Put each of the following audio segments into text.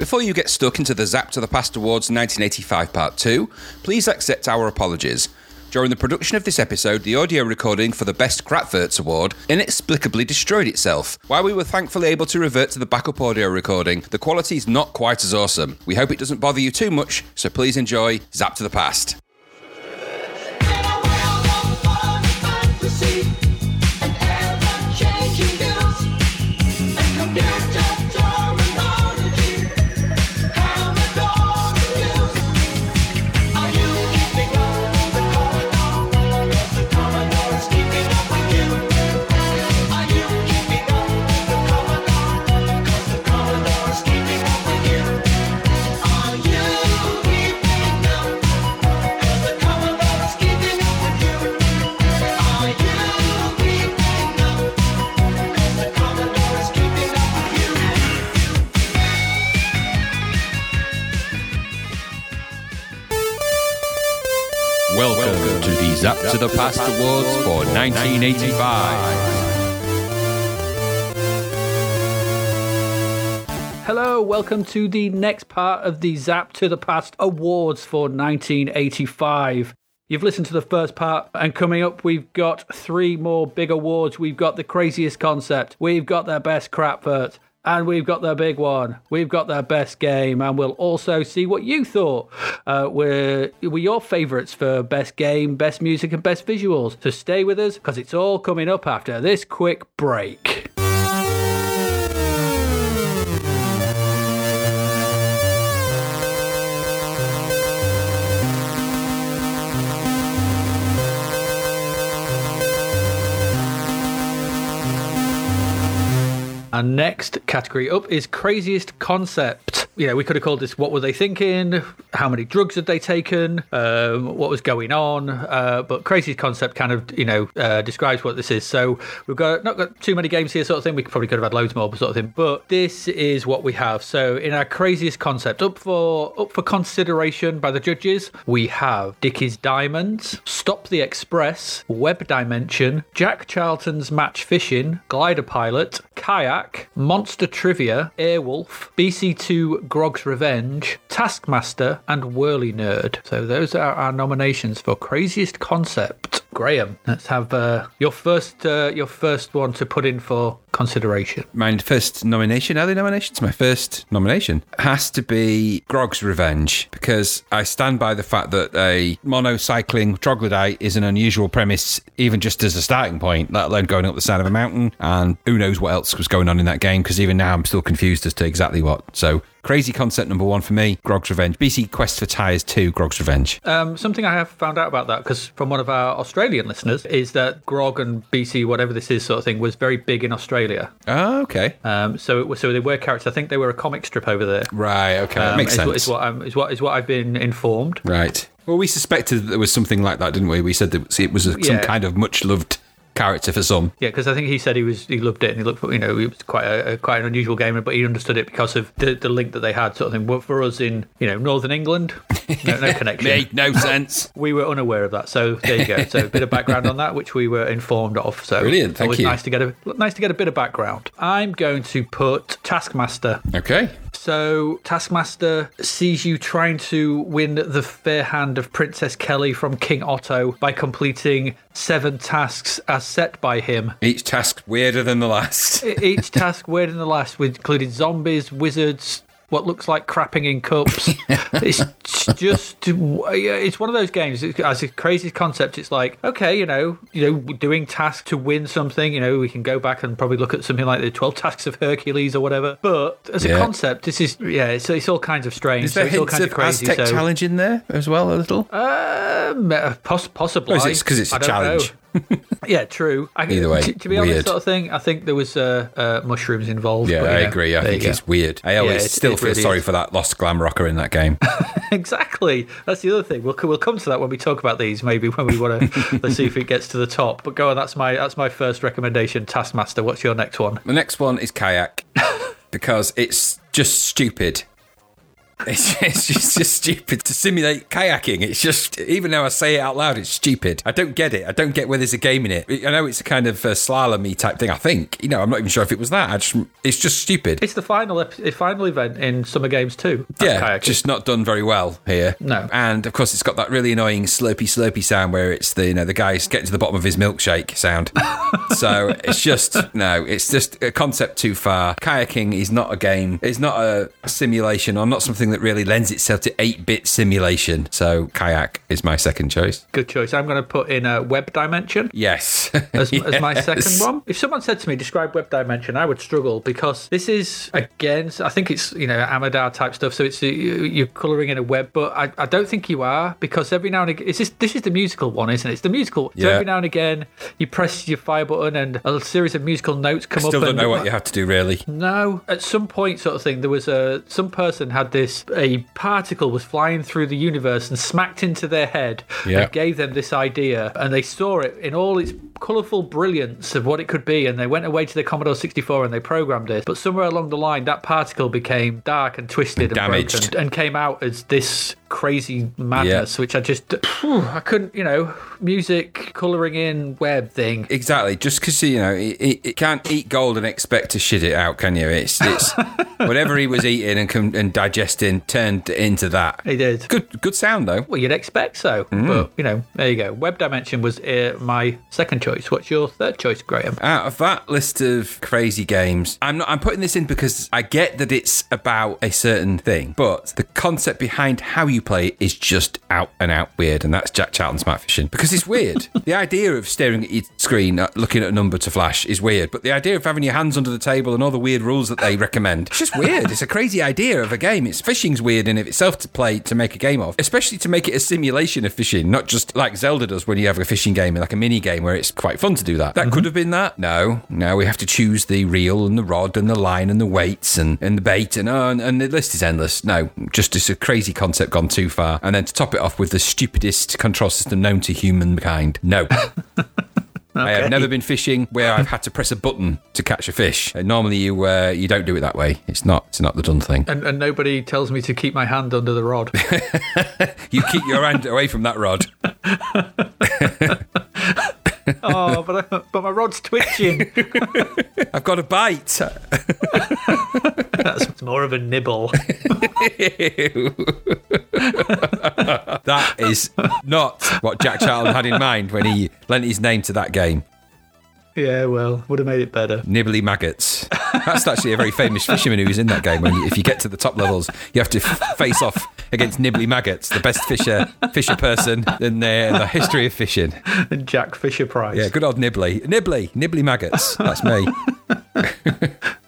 Before you get stuck into the Zapped to the Past Awards 1985 Part 2, please accept our apologies. During the production of this episode, the audio recording for the Best Crapverts Award inexplicably destroyed itself. While we were thankfully able to revert to the backup audio recording, the quality is not quite as awesome. We hope it doesn't bother you too much, so please enjoy Zapped to the Past. Welcome to the Zapped to the Past Awards for 1985. Hello, welcome to the next part of the Zapped to the Past Awards for 1985. You've listened to the first part, and coming up, we've got three more big awards. We've got the craziest concept, we've got their best crapvert, and we've got their big one. We've got their best game, and we'll also see what you thought uh, were, were your favourites for best game, best music, and best visuals. So stay with us because it's all coming up after this quick break. And next category up is craziest concept. You know, we could have called this "What were they thinking?" How many drugs had they taken? Um, what was going on? Uh, but craziest concept kind of you know uh, describes what this is. So we've got not got too many games here, sort of thing. We probably could have had loads more, sort of thing. But this is what we have. So in our craziest concept, up for up for consideration by the judges, we have Dickie's Diamonds, Stop the Express, Web Dimension, Jack Charlton's Match Fishing, Glider Pilot, Kayak, Monster Trivia, Airwolf, BC2 Grog's Revenge, Taskmaster, and Whirlinurd. So those are our nominations for craziest concept. Graham, let's have uh, your first uh, your first one to put in for consideration. My first nomination, are they nominations? My first nomination has to be Grog's Revenge because I stand by the fact that a monocycling troglodyte is an unusual premise, even just as a starting point, let alone going up the side of a mountain. And who knows what else was going on in that game because even now I'm still confused as to exactly what. So Crazy concept number one for me, Grog's Revenge. BC Quest for Tyres 2, Grog's Revenge. Um, something I have found out about that, because from one of our Australian listeners, is that Grog and BC, whatever this is, sort of thing, was very big in Australia. Oh, okay. Um, so it was, so they were characters. I think they were a comic strip over there. Right, okay. Um, Makes is, sense. What, is, what I'm, is, what, is what I've been informed. Right. Well, we suspected that there was something like that, didn't we? We said that it was a, some Yeah. kind of much loved character for some. Yeah, because I think he said he was he loved it and he looked for you know it was quite a, a quite an unusual game, but he understood it because of the, the link that they had sort of thing. But for us in you know Northern England, no, no connection. Made no sense. We were unaware of that, so there you go. So a bit of background on that, which we were informed of. So Brilliant, thank you. Nice to get a nice to get a bit of background. I'm going to put Taskmaster. Okay. So Taskmaster sees you trying to win the fair hand of Princess Kelly from King Otto by completing seven tasks as set by him. Each task weirder than the last. Each task weirder than the last, including zombies, wizards, what looks like crapping in cups. it's just it's one of those games. It's, as a crazy concept, it's like okay, you know, you know, doing tasks to win something. You know, we can go back and probably look at something like the Twelve Tasks of Hercules or whatever. But as a concept, this is yeah, it's, it's all kinds of strange. Is there so it's all kinds of of crazy. Aztec so challenge in there as well, a little? um, uh, poss- possibly. Or is it because it's a challenge? know. yeah, true. I, Either way, to, to be honest, weird. sort of thing. I think there was uh, uh, mushrooms involved. Yeah, you I agree. I think it's go. weird. I always Yeah, it- still it feel really sorry is. for that lost glam rocker in that game. exactly. That's the other thing. We'll we'll come to that when we talk about these. Maybe when we want to let's see if it gets to the top. But go on. That's my that's my first recommendation. Taskmaster. What's your next one? the next one is kayak because it's just stupid. It's, it's just, just stupid to simulate kayaking. It's just, even though I say it out loud, it's stupid. I don't get it. I don't get where there's a game in it. I know it's a kind of uh, slalom type thing, I think. You know, I'm not even sure if it was that. I just, it's just stupid. It's the final final event in Summer Games 2. yeah, kayaking. just not done very well here. No. And of course, it's got that really annoying slurpy slurpy sound where it's the, you know, the guy's getting to the bottom of his milkshake sound. so it's just, no, it's just a concept too far. Kayaking is not a game. It's not a simulation or not something that really lends itself to 8 bit simulation. So kayak is my second choice. good choice. I'm going to put in a web dimension. Yes. as, as my second one. If someone said to me, describe web dimension, I would struggle because this is, again, I think it's, you know, Amadar type stuff. So it's, you- you're colouring in a web, but I, I don't think you are because every now and again, it's this, this is the musical one, isn't it? It's the musical. So Yeah. every now and again, you press your fire button and a series of musical notes come up. Still don't and, know what you have to do, really. no, at some point, sort of thing, there was a some person had this a particle was flying through the universe and smacked into their head Yeah. and gave them this idea, and they saw it in all its colourful brilliance of what it could be, and they went away to their Commodore 64 and they programmed it. But somewhere along the line, that particle became dark and twisted and Damaged. broken, and came out as this crazy madness, which I just phew, I couldn't, you know, music colouring in web thing. Exactly. Just because you know it, it, can't eat gold and expect to shit it out, can you? It's it's whatever he was eating and and digesting turned into that. He did. Good good sound though. Well, you'd expect so, but you know, there you go. Web Dimension was uh, my second choice. What's your third choice, Graham? Out of that list of crazy games, I'm not. I'm putting this in because I get that it's about a certain thing, but the concept behind how you play is just out and out weird, and that's Jack Charlton's Match Fishing because it's weird. the idea of staring at your screen, uh, looking at a number to flash, is weird, but the idea of having your hands under the table and all the weird rules that they recommend, it's just weird. it's a crazy idea of a game. It's fishing's weird in of itself to play to make a game of, especially to make it a simulation of fishing, not just like Zelda does when you have a fishing game, like a mini game where it's quite fun to do that. That could have been that. No, no, we have to choose the reel and the rod and the line and the weights and, and the bait and, oh, and and the list is endless. No, just it's a crazy concept gone too far. And then to top it off with the stupidest control system known to humankind. No. I have never been fishing where I've had to press a button to catch a fish. Uh, normally, you uh, you don't do it that way. It's not it's not the done thing. And, and nobody tells me to keep my hand under the rod. You keep your hand away from that rod. oh, but I, but my rod's twitching. I've got a bite. That's more of a nibble. That is not what Jack Charlton had in mind when he lent his name to that game. Yeah, well, would have made it better. Nibbly maggots. That's actually a very famous fisherman who was in that game. When you, if you get to the top levels, you have to f- face off against Nibbly maggots, the best fisher fisher person in the, in the history of fishing. And Jack Fisher Price. Yeah, good old Nibbly, Nibbly, Nibbly maggots. That's me.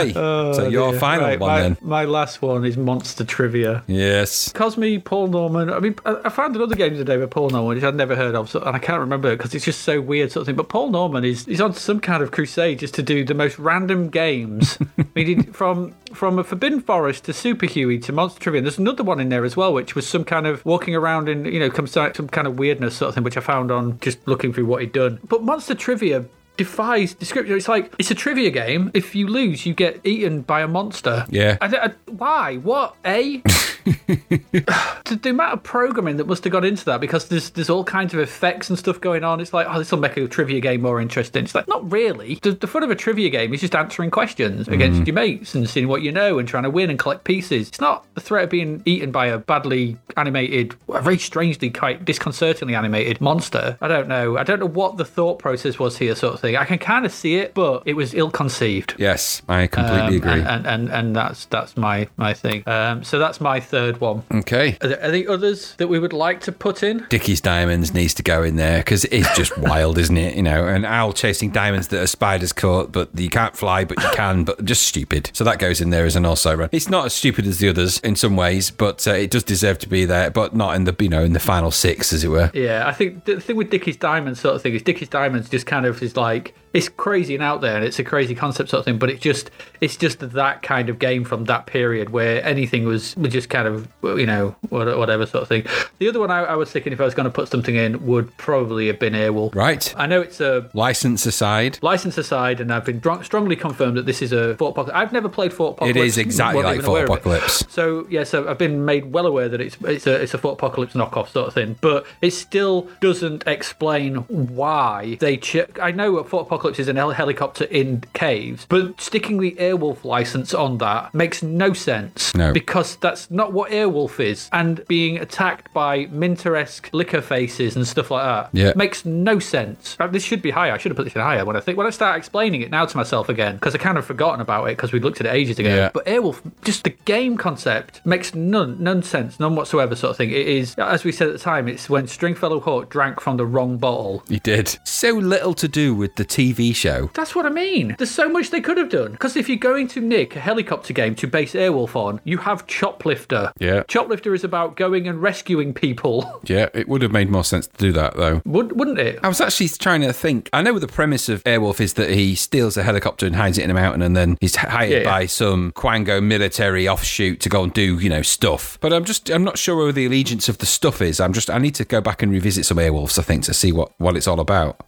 okay, oh, so your Oh, dear. final Right, one my, then. My last one is Monster Trivia. Yes. Cosmi, Paul Norman. I mean, I I found another game today with Paul Norman, which I'd never heard of, so, and I can't remember it because it's just so weird, sort of thing. But Paul Norman is he's on some kind of crusade just to do the most random games. I mean, he from from a Forbidden Forest to Super Huey to Monster Trivia. And there's another one in there as well, which was some kind of walking around in you know some some kind of weirdness sort of thing, which I found on just looking through what he'd done. But Monster Trivia defies description. It's like it's a trivia game. If you lose, you get eaten by a monster. Yeah. I, I, why? What? A? the, the amount of programming that must have gone into that because there's there's all kinds of effects and stuff going on. It's like, oh, this will make a trivia game more interesting. It's like, not really. The, the fun of a trivia game is just answering questions against your mates and seeing what you know and trying to win and collect pieces. It's not the threat of being eaten by a badly animated, a very strangely, quite disconcertingly animated monster. I don't know. I don't know what the thought process was here, sort of thing. I can kind of see it, but it was ill conceived. Yes, I completely Um, agree. And, and, and and that's that's my my thing. Um, so that's my third one. okay. Are there any others that we would like to put in? Dickie's Diamonds needs to go in there because it's just wild, isn't it? You know, an owl chasing diamonds that a spider's caught, but you can't fly, but you can, but just stupid. So that goes in there as an also run. It's not as stupid as the others in some ways, but uh, it does deserve to be there, but not in the you know in the final six, as it were. Yeah, I think the thing with Dickie's Diamonds sort of thing is Dickie's Diamonds just kind of is like it's crazy and out there, and it's a crazy concept sort of thing. But it's just it's just that kind of game from that period where anything was just kind of you know whatever sort of thing. The other one I, I was thinking if I was going to put something in would probably have been Airwolf. Right. I know it's a License aside. license aside, and I've been strongly confirmed that this is a Fort Apocalypse. I've never played Fort It Apocalypse. is exactly like Fort. Apocalypse. So yeah, so I've been made well aware that it's it's a it's a Fort Apocalypse knockoff sort of thing, but it still doesn't explain why they. Ch- I know what Fort Apocalypse is an hel- helicopter in caves, but sticking the Airwolf license on that makes no sense. No. because that's not what Airwolf is, and being attacked by Minter-esque liquor faces and stuff like that Yeah. makes no sense. Uh, This should be higher. I should have put this in higher when I think when I start explaining it now to myself again because I kind of forgotten about it because we looked at it ages ago. Yeah. But Airwolf, just the game concept makes none none sense, none whatsoever. Sort of thing. It is as we said at the time. It's when Stringfellow Hawke drank from the wrong bottle. He did. So little to do with the TV show. That's what I mean. There's so much they could have done. Because if you're going to nick a helicopter game to base Airwolf on, you have Choplifter. Yeah. Choplifter is about going and rescuing people. Yeah, it would have made more sense to do that though. Would, wouldn't it? I was actually trying to think. I know the premise of Airwolf is that he steals a helicopter and hides it in a mountain, and then he's hired Yeah, yeah. by some Quango military offshoot to go and do, you know, stuff. But I'm just, I'm not sure where the allegiance of the stuff is. I'm just, I need to go back and revisit some Airwolves, I think, to see what what it's all about.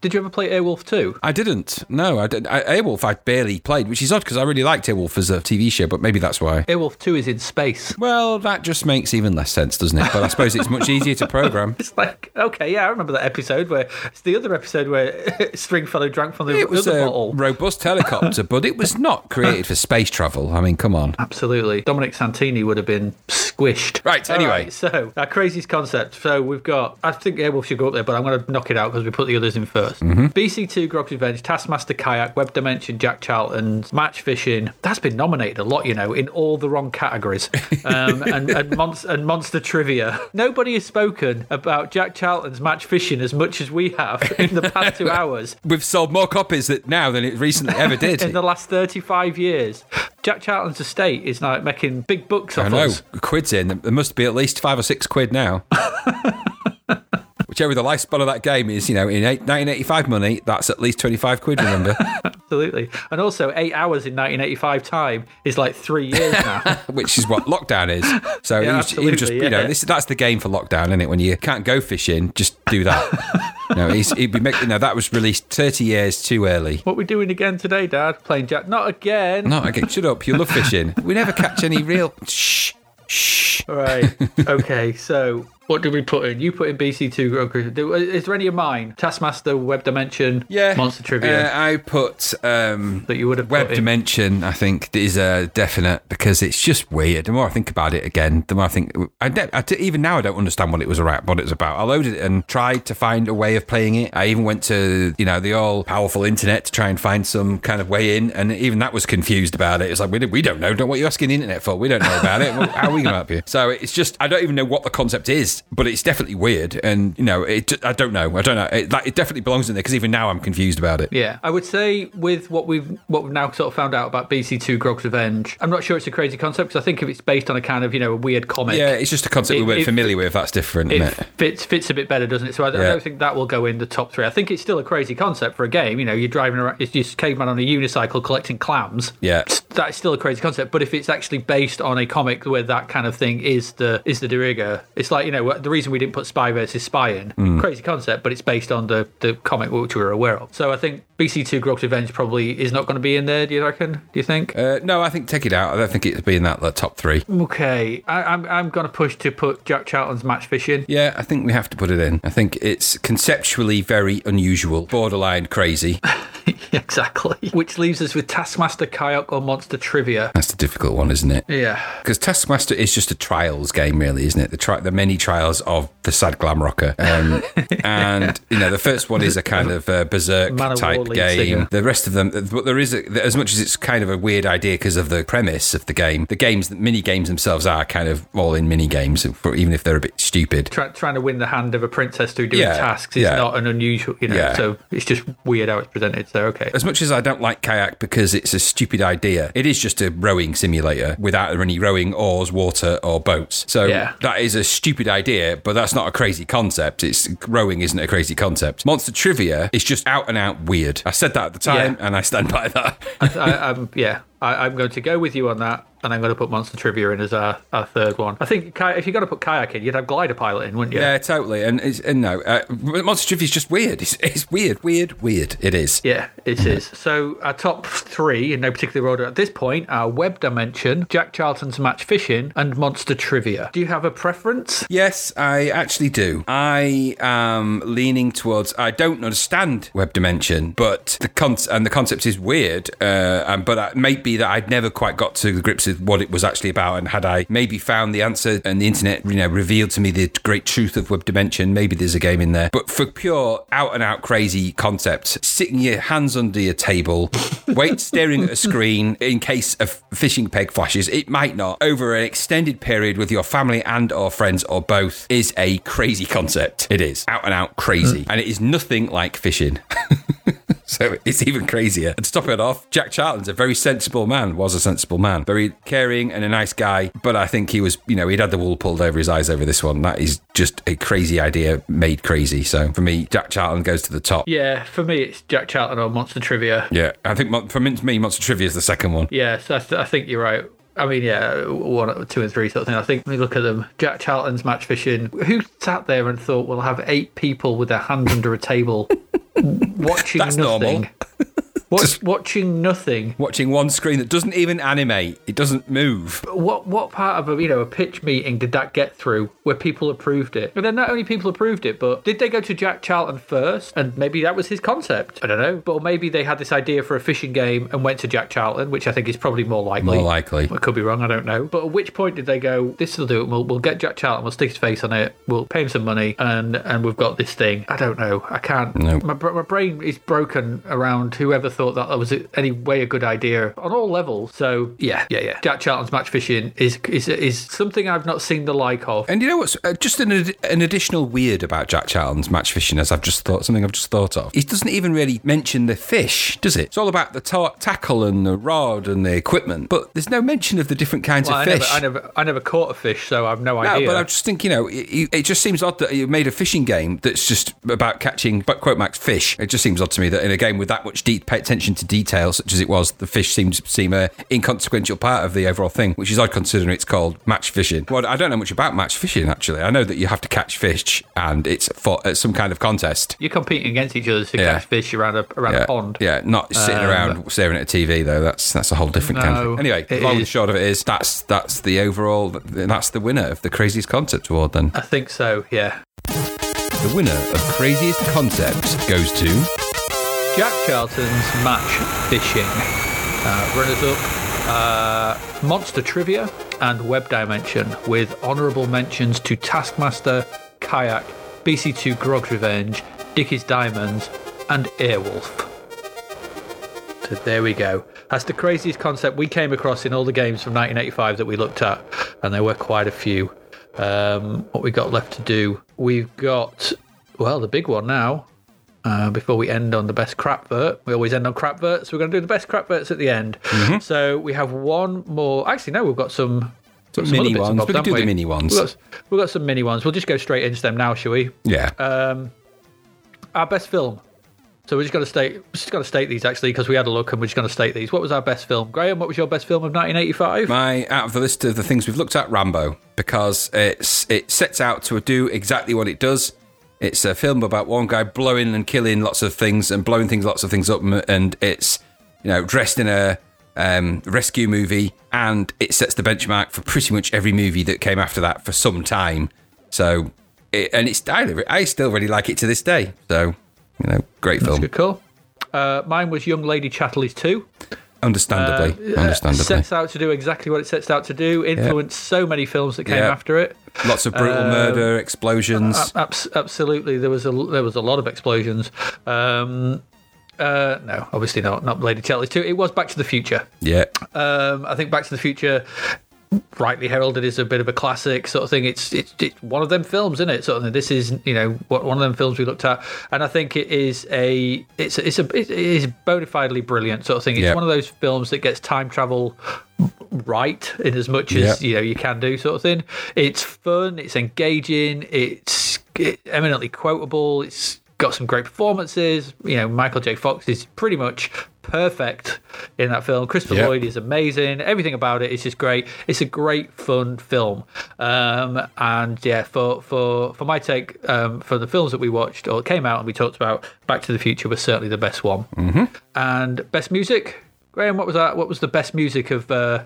Did you ever play Airwolf 2? I didn't. No, I didn't. I, Airwolf I barely played, which is odd because I really liked Airwolf as a TV show, but maybe that's why. Airwolf 2 is in space. Well, that just makes even less sense, doesn't it? But I suppose it's much easier to program. It's like, okay, yeah, I remember that episode where it's the other episode where Stringfellow drank from the It was other a bottle. robust helicopter, but it was not created for space travel. I mean, come on. Absolutely. Dominic Santini would have been squished. Right, All anyway. so, our craziest concept. So, we've got, I think Airwolf should go up there, but I'm going to knock it out because we put the others in 1st Mm-hmm. BC2, Grog's Revenge, Taskmaster Kayak, Web Dimension, Jack Charlton's, Match Fishing. That's been nominated a lot, you know, in all the wrong categories. Um, and, and, monst- and Monster Trivia. Nobody has spoken about Jack Charlton's Match Fishing as much as we have in the past two hours. We've sold more copies that now than it recently ever did. In the last 35 years, Jack Charlton's estate is now making big bucks off I know. us. Quid's in. There must be at least five or six quid now. Whichever the lifespan of that game is, you know, in eight, 1985 money, that's at least 25 quid, remember? Absolutely. And also, eight hours in 1985 time is like three years now. Which is what lockdown is. So Yeah, he was, he just, absolutely, you know, this that's the game for lockdown, isn't it? When you can't go fishing, just do that. no, he's, he'd be making, no, that was released 30 years too early. what we doing again today, Dad? Playing Jack? Not again. No, okay, shut up. You love fishing. We never catch any real. Shh, shh. All right. okay. So, what did we put in? You put in BC2. Grogu. Do- Is there any of mine? Taskmaster, Web Dimension, Yeah, Monster Trivia Uh, I put um, that you would have Web? Dimension. I think is a definite because it's just weird. The more I think about it again, the more I think. I, I, even now I don't understand what it was about. What it was about. I loaded it and tried to find a way of playing it. I even went to you know the all powerful internet to try and find some kind of way in, and even that was confused about it. It's like we, we don't know. Don't what you're asking the internet for? We don't know about it. How are we going to help you? So it's just I don't even know what the concept is, but it's definitely weird, and you know it. I don't know. I don't know. It, like, it definitely belongs in there because even now I'm confused about it. Yeah, I would say with what we've what we've now sort of found out about BC2 Grog's Revenge, I'm not sure it's a crazy concept because I think if it's based on a kind of you know a weird comic, Yeah, it's just a concept we weren't it- familiar with. That's different, it isn't it? fits fits a bit better, doesn't it? So I, I don't think that will go in the top three. I think it's still a crazy concept for a game. You know, you're driving around, it's just caveman on a unicycle collecting clams. Yeah. That's still a crazy concept. But if it's actually based on a comic where that kind of thing is the is the de rigueur, it's like you know the reason we didn't put spy versus spy in. Hmm. Crazy concept, but it's based on the the comic which we're aware of. So I think BC2 Grog's Revenge probably is not going to be in there. Do you reckon? Do you think? Uh, no, I think take it out. I don't think it'd be in that top three. Okay, I, I'm I'm going to push to put Jack Charlton's match fishing. Yeah, I think we have to put it in. I think it's conceptually very unusual, borderline crazy. exactly. Which leaves us with Taskmaster Kayak or Monster Trivia. That's the difficult one, isn't it? Yeah. Because Taskmaster is just a trials game, really, isn't it? The tri- the many trials of the sad glam rocker, um, and you know the first one is a kind of uh, berserk type lead game. singer. The rest of them, but there is a, as much as it's kind of a weird idea because of the premise of the game. The games, the mini games themselves are kind of all in mini games, even if they're a bit stupid. Try, trying to win the hand of a princess through doing Yeah, tasks is yeah. not an unusual, you know, Yeah. so it's just weird how it's presented. So, okay. As much as I don't like kayak because it's a stupid idea, it is just a rowing simulator without any rowing, oars, water, or boats. So Yeah. that is a stupid idea, but that's not a crazy concept. It's rowing isn't a crazy concept. Monster Trivia is just out and out weird. I said that at the time, Yeah. and I stand by that. I, I'm yeah. I, I'm going to go with you on that, and I'm going to put monster trivia in as our, our third one. I think if you're going to put kayak in, you'd have glider pilot in, wouldn't you? yeah, totally. And, it's, and no, uh, Monster Trivia is just weird. It's, it's weird, weird, weird. It is. Yeah, it is. So our top three, in no particular order at this point, are Web Dimension, Jack Charlton's Match Fishing, and Monster Trivia. Do you have a preference? Yes, I actually do. I am leaning towards. I don't understand web dimension, but the con- and the concept is weird. Uh, and, but it may be that I'd never quite got to the grips what it was actually about. And had I maybe found the answer and the internet, you know, revealed to me the great truth of web dimension, maybe there's a game in there. But for pure out and out crazy concept, sitting your hands under your table, wait, staring at a screen in case a fishing peg flashes, it might not over an extended period with your family and or friends or both is a crazy concept. It is out and out crazy, hmm. and it is nothing like fishing. So it's even crazier. And to top it off, Jack Charlton's a very sensible man, was a sensible man, very caring and a nice guy. But I think he was, you know, he'd had the wool pulled over his eyes over this one. That is just a crazy idea made crazy. So for me, Jack Charlton goes to the top. Yeah, for me, it's Jack Charlton or Monster Trivia. Yeah, I think for me, Monster Trivia is the second one. Yes, I, th- I think you're right. I mean, yeah, one, two, and three sort of thing. I think when you look at them, Jack Charlton's match fishing. Who sat there and thought we'll have eight people with their hands under a table watching That's nothing? normal. Watch, watching nothing. Watching one screen that doesn't even animate, it doesn't move. What what part of a you know a pitch meeting did that get through where people approved it? And then not only people approved it, but did they go to Jack Charlton first? And maybe that was his concept. I don't know. But maybe they had this idea for a fishing game and went to Jack Charlton, which I think is probably more likely. More likely. I could be wrong. I don't know. But at which point did they go? This will do it. We'll, we'll get Jack Charlton. We'll stick his face on it. We'll pay him some money, and and we've got this thing. I don't know. I can't. No. My my brain is broken around whoever thought that that was any way a good idea on all levels. So yeah, yeah, yeah. Jack Charlton's match fishing is is is something I've not seen the like of. And you know what's uh, just an, ad- an additional weird about Jack Charlton's match fishing, as I've just thought, something I've just thought of. He doesn't even really mention the fish, does it? It's all about the ta- tackle and the rod and the equipment, but there's no mention of the different kinds Well, I of never, fish. I never, I never caught a fish, so I've no No, idea. but I just think, you know, it, it just seems odd that you made a fishing game that's just about catching, but quote max, fish. It just seems odd to me that in a game with that much deep attention to detail, such as it was, the fish seemed to seem a inconsequential part of the overall thing, which is odd considering it's called match fishing. Well, I don't know much about match fishing, actually. I know that you have to catch fish and it's for uh, some kind of contest. You're competing against each other to Yeah. catch fish around a around Yeah, a pond. yeah, not sitting around staring at a TV though. That's that's a whole different kind of No, thing. Anyway, long and short of it is that's that's the overall that's the winner of the craziest concept award. Then I think so. Yeah. the winner of craziest concept goes to Jack Charlton's match fishing. Uh, runners up uh, Monster Trivia and Web Dimension, with honourable mentions to Taskmaster, Kayak, BC2 Grog's Revenge, Dickie's Diamonds, and Airwolf. So there we go. That's the craziest concept we came across in all the games from 1985 that we looked at, and there were quite a few. Um, what we got left to do? We've got, well, the big one now. Uh, before we end on the best crapvert, we always end on crapverts. So we're going to do the best crapverts at the end. So we have one more. Actually, no, we've got some. Some mini ones. We haven't do the mini ones. We've got, we've got some mini ones. We'll just go straight into them now, shall we? yeah. Our best film. So we're just going to state, we're just going to state these actually because we had a look and we're just going to state these. What was our best film, Graham? What was your best film of 1985? My out of the list of the things we've looked at, Rambo, because it's it sets out to do exactly what it does. It's a film about one guy blowing and killing lots of things and blowing things, lots of things up, and it's you know dressed in a um, rescue movie, and it sets the benchmark for pretty much every movie that came after that for some time. So, it, and it's I, I still really like it to this day. So, you know, great film, Good call. Uh, mine was Young Lady Chatterley's 2. Understandably, Uh, understandably. Sets out to do exactly what it sets out to do, influenced so many films that came Yeah. after it. Lots of brutal murder, explosions. Abs- absolutely, there was a there was a lot of explosions. Um, uh, no, obviously not. Not Lady Chatterley's 2. It was Back to the Future. yeah, Um, I think Back to the Future, rightly heralded as a bit of a classic sort of thing. It's it's, it's one of them films, isn't it? Sort of. thing. This is you know what one of them films we looked at, and I think it is a it's a, it's a it is bona fidely brilliant sort of thing. It's Yeah. one of those films that gets time travel right in as much as Yeah. you know you can do sort of thing. It's fun. It's engaging. It's eminently quotable. It's got some great performances. You know, Michael J. Fox is pretty much perfect in that film. Christopher yep. Lloyd is amazing. Everything about it is just great. It's a great, fun film. Um, and yeah, for for for my take, um, for the films that we watched or came out and we talked about, Back to the Future was certainly the best one. Mm-hmm. And best music, Graham. What was that? What was the best music of? Uh,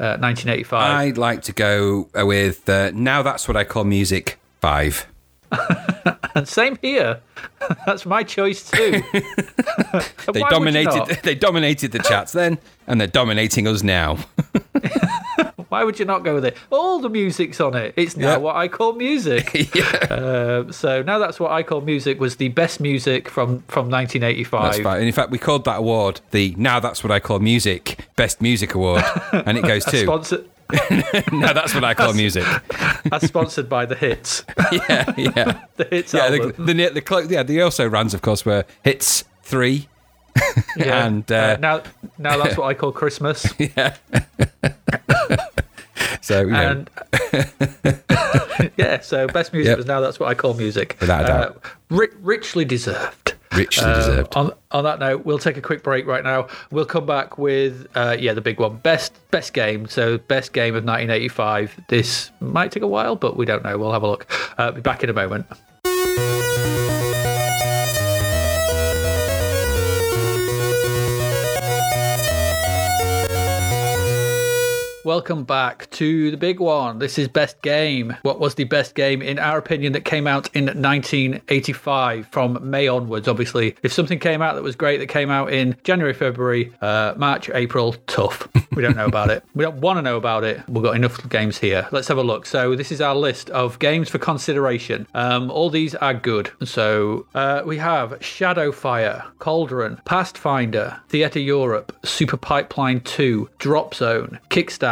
uh, 1985. I'd like to go with uh, Now That's What I Call Music 5. same here. That's my choice too. They Why would you dominated. They dominated the chats then, and they're dominating us now. Why would you not go with it? All the music's on it. It's now Yeah. what I call music. yeah, Uh, so now that's what I call music was the best music from from 1985. that's fine. And in fact, we called that award the now that's what I call music best music award, and it goes to Sponsored, now that's what I call music. as sponsored by the hits. Yeah, yeah, the hits yeah. The, album. the, the, clo- yeah, the also runs, of course, were hits three. Yeah. and, uh, now now that's what I call Christmas. Yeah. so you know, and yeah, so best music Yep. was now that's what I call music. Without a doubt. Uh, ri- richly deserved. Richly Uh, deserved. On on that note, we'll take a quick break right now. We'll come back with uh, yeah the big one, best best game. So best game of 1985. This might take a while, but we don't know. We'll have a look. Uh, be back in a moment. Welcome back to the big one. This is best game. What was the best game, in our opinion, that came out in 1985 from May onwards? Obviously, if something came out that was great that came out in January, February, uh, March, April, tough. We don't know about it. We don't want to know about it. We've got enough games here. Let's have a look. So, this is our list of games for consideration. Um, all these are good. So, uh, we have Shadowfire, Cauldron, Pathfinder, Theatre Europe, Super Pipeline 2, Drop Zone,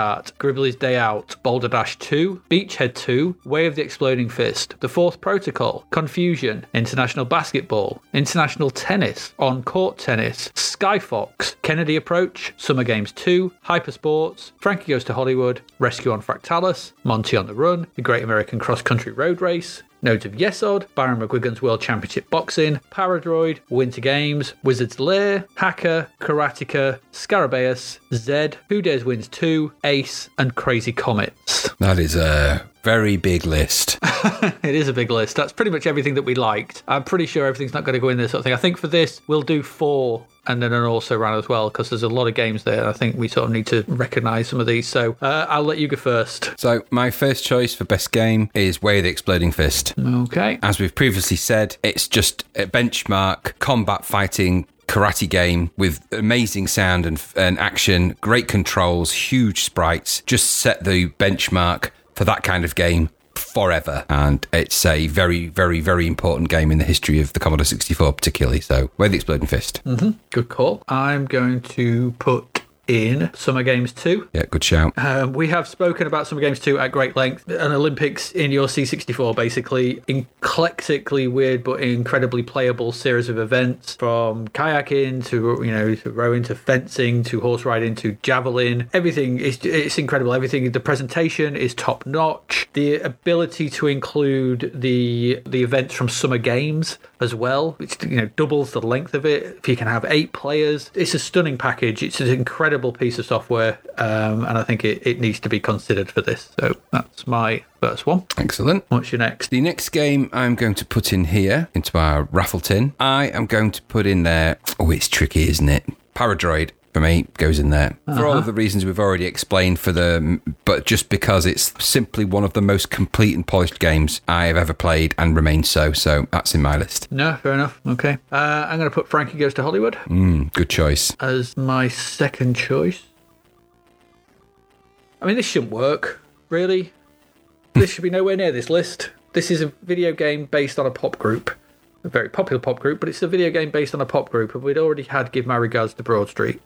Kickstart, Gribbly's Day Out, Boulder Dash 2, Beachhead 2, Way of the Exploding Fist, The Fourth Protocol, Confusion, International Basketball, International Tennis, On Court Tennis, Skyfox, Kennedy Approach, Summer Games 2, Hypersports, Frankie Goes to Hollywood, Rescue on Fractalus, Monty on the Run, The Great American Cross Country Road Race, Nodes of Yesod, Barry McGuigan's World Championship Boxing, Paradroid, Winter Games, Wizard's Lair, Hacker, Karateka, Scarabaeus, Zed, Who Dares Wins 2, Ace, and Crazy Comets. That is a very big list. It is a big list. That's pretty much everything that we liked. I'm pretty sure everything's not going to go in there sort of thing. I think for this, we'll do four and then an also round as well because there's a lot of games there. I think we sort of need to recognise some of these. So uh, I'll let you go first. So my first choice for best game is Way of the Exploding Fist. Okay. As we've previously said, it's just a benchmark combat fighting karate game with amazing sound and, and action, great controls, huge sprites. Just set the benchmark for that kind of game forever. And it's a very, very, very important game in the history of the Commodore 64, particularly. So, where the Exploding Fist. Mm-hmm. Good call. I'm going to put in Summer Games 2. Yeah, good shout. Um, we have spoken about Summer Games 2 at great length. An Olympics in your C64, basically. Eclectically weird, but incredibly playable series of events from kayaking to, you know, to rowing to fencing to horse riding to javelin. Everything is it's incredible. Everything, the presentation is top notch. The ability to include the the events from Summer Games as well, which, you know, doubles the length of it. If you can have eight players, it's a stunning package. It's an incredible piece of software, um, and I think it, it needs to be considered for this. So that's my first one. Excellent. What's your next? The next game I'm going to put in here into our raffle tin, I am going to put in there. Oh, it's tricky, isn't it? Paradroid for me goes in there for all of the reasons we've already explained. For the, but just because it's simply one of the most complete and polished games I have ever played and remains so. So that's in my list. No, fair enough. Okay. Uh, I'm going to put Frankie Goes to Hollywood Mm, good choice. as my second choice. I mean, this shouldn't work, really. This should be nowhere near this list. This is a video game based on a pop group, a very popular pop group, but it's a video game based on a pop group, and we'd already had Give My Regards to Broad Street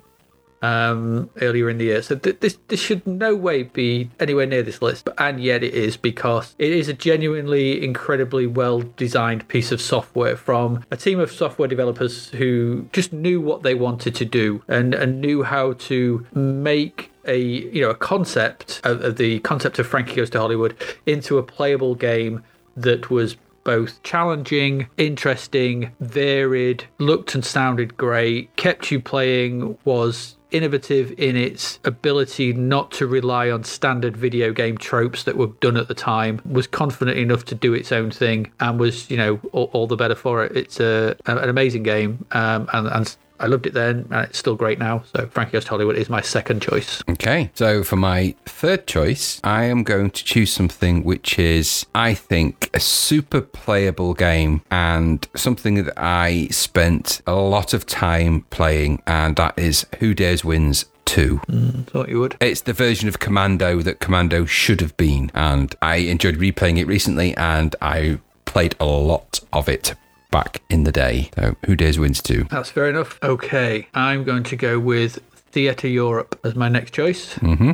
um, earlier in the year. So th- this this should no way be anywhere near this list, and yet it is because it is a genuinely incredibly well designed piece of software from a team of software developers who just knew what they wanted to do and and knew how to make a you know a concept of, of the concept of Frankie Goes to Hollywood into a playable game that was both challenging, interesting, varied, looked and sounded great, kept you playing, was innovative in its ability not to rely on standard video game tropes that were done at the time was confident enough to do its own thing and was you know all, all the better for it. It's a, an amazing game um, and, and I loved it then, and it's still great now. So Frankie Goes to Hollywood is my second choice. Okay, so for my third choice, I am going to choose something which is, I think, a super playable game and something that I spent a lot of time playing, and that is Who Dares Wins 2. Mm, thought you would. It's the version of Commando that Commando should have been, and I enjoyed replaying it recently, and I played a lot of it back in the day. So Who Dares Wins 2. That's fair enough. Okay, I'm going to go with Theatre Europe as my next choice. Mm-hmm.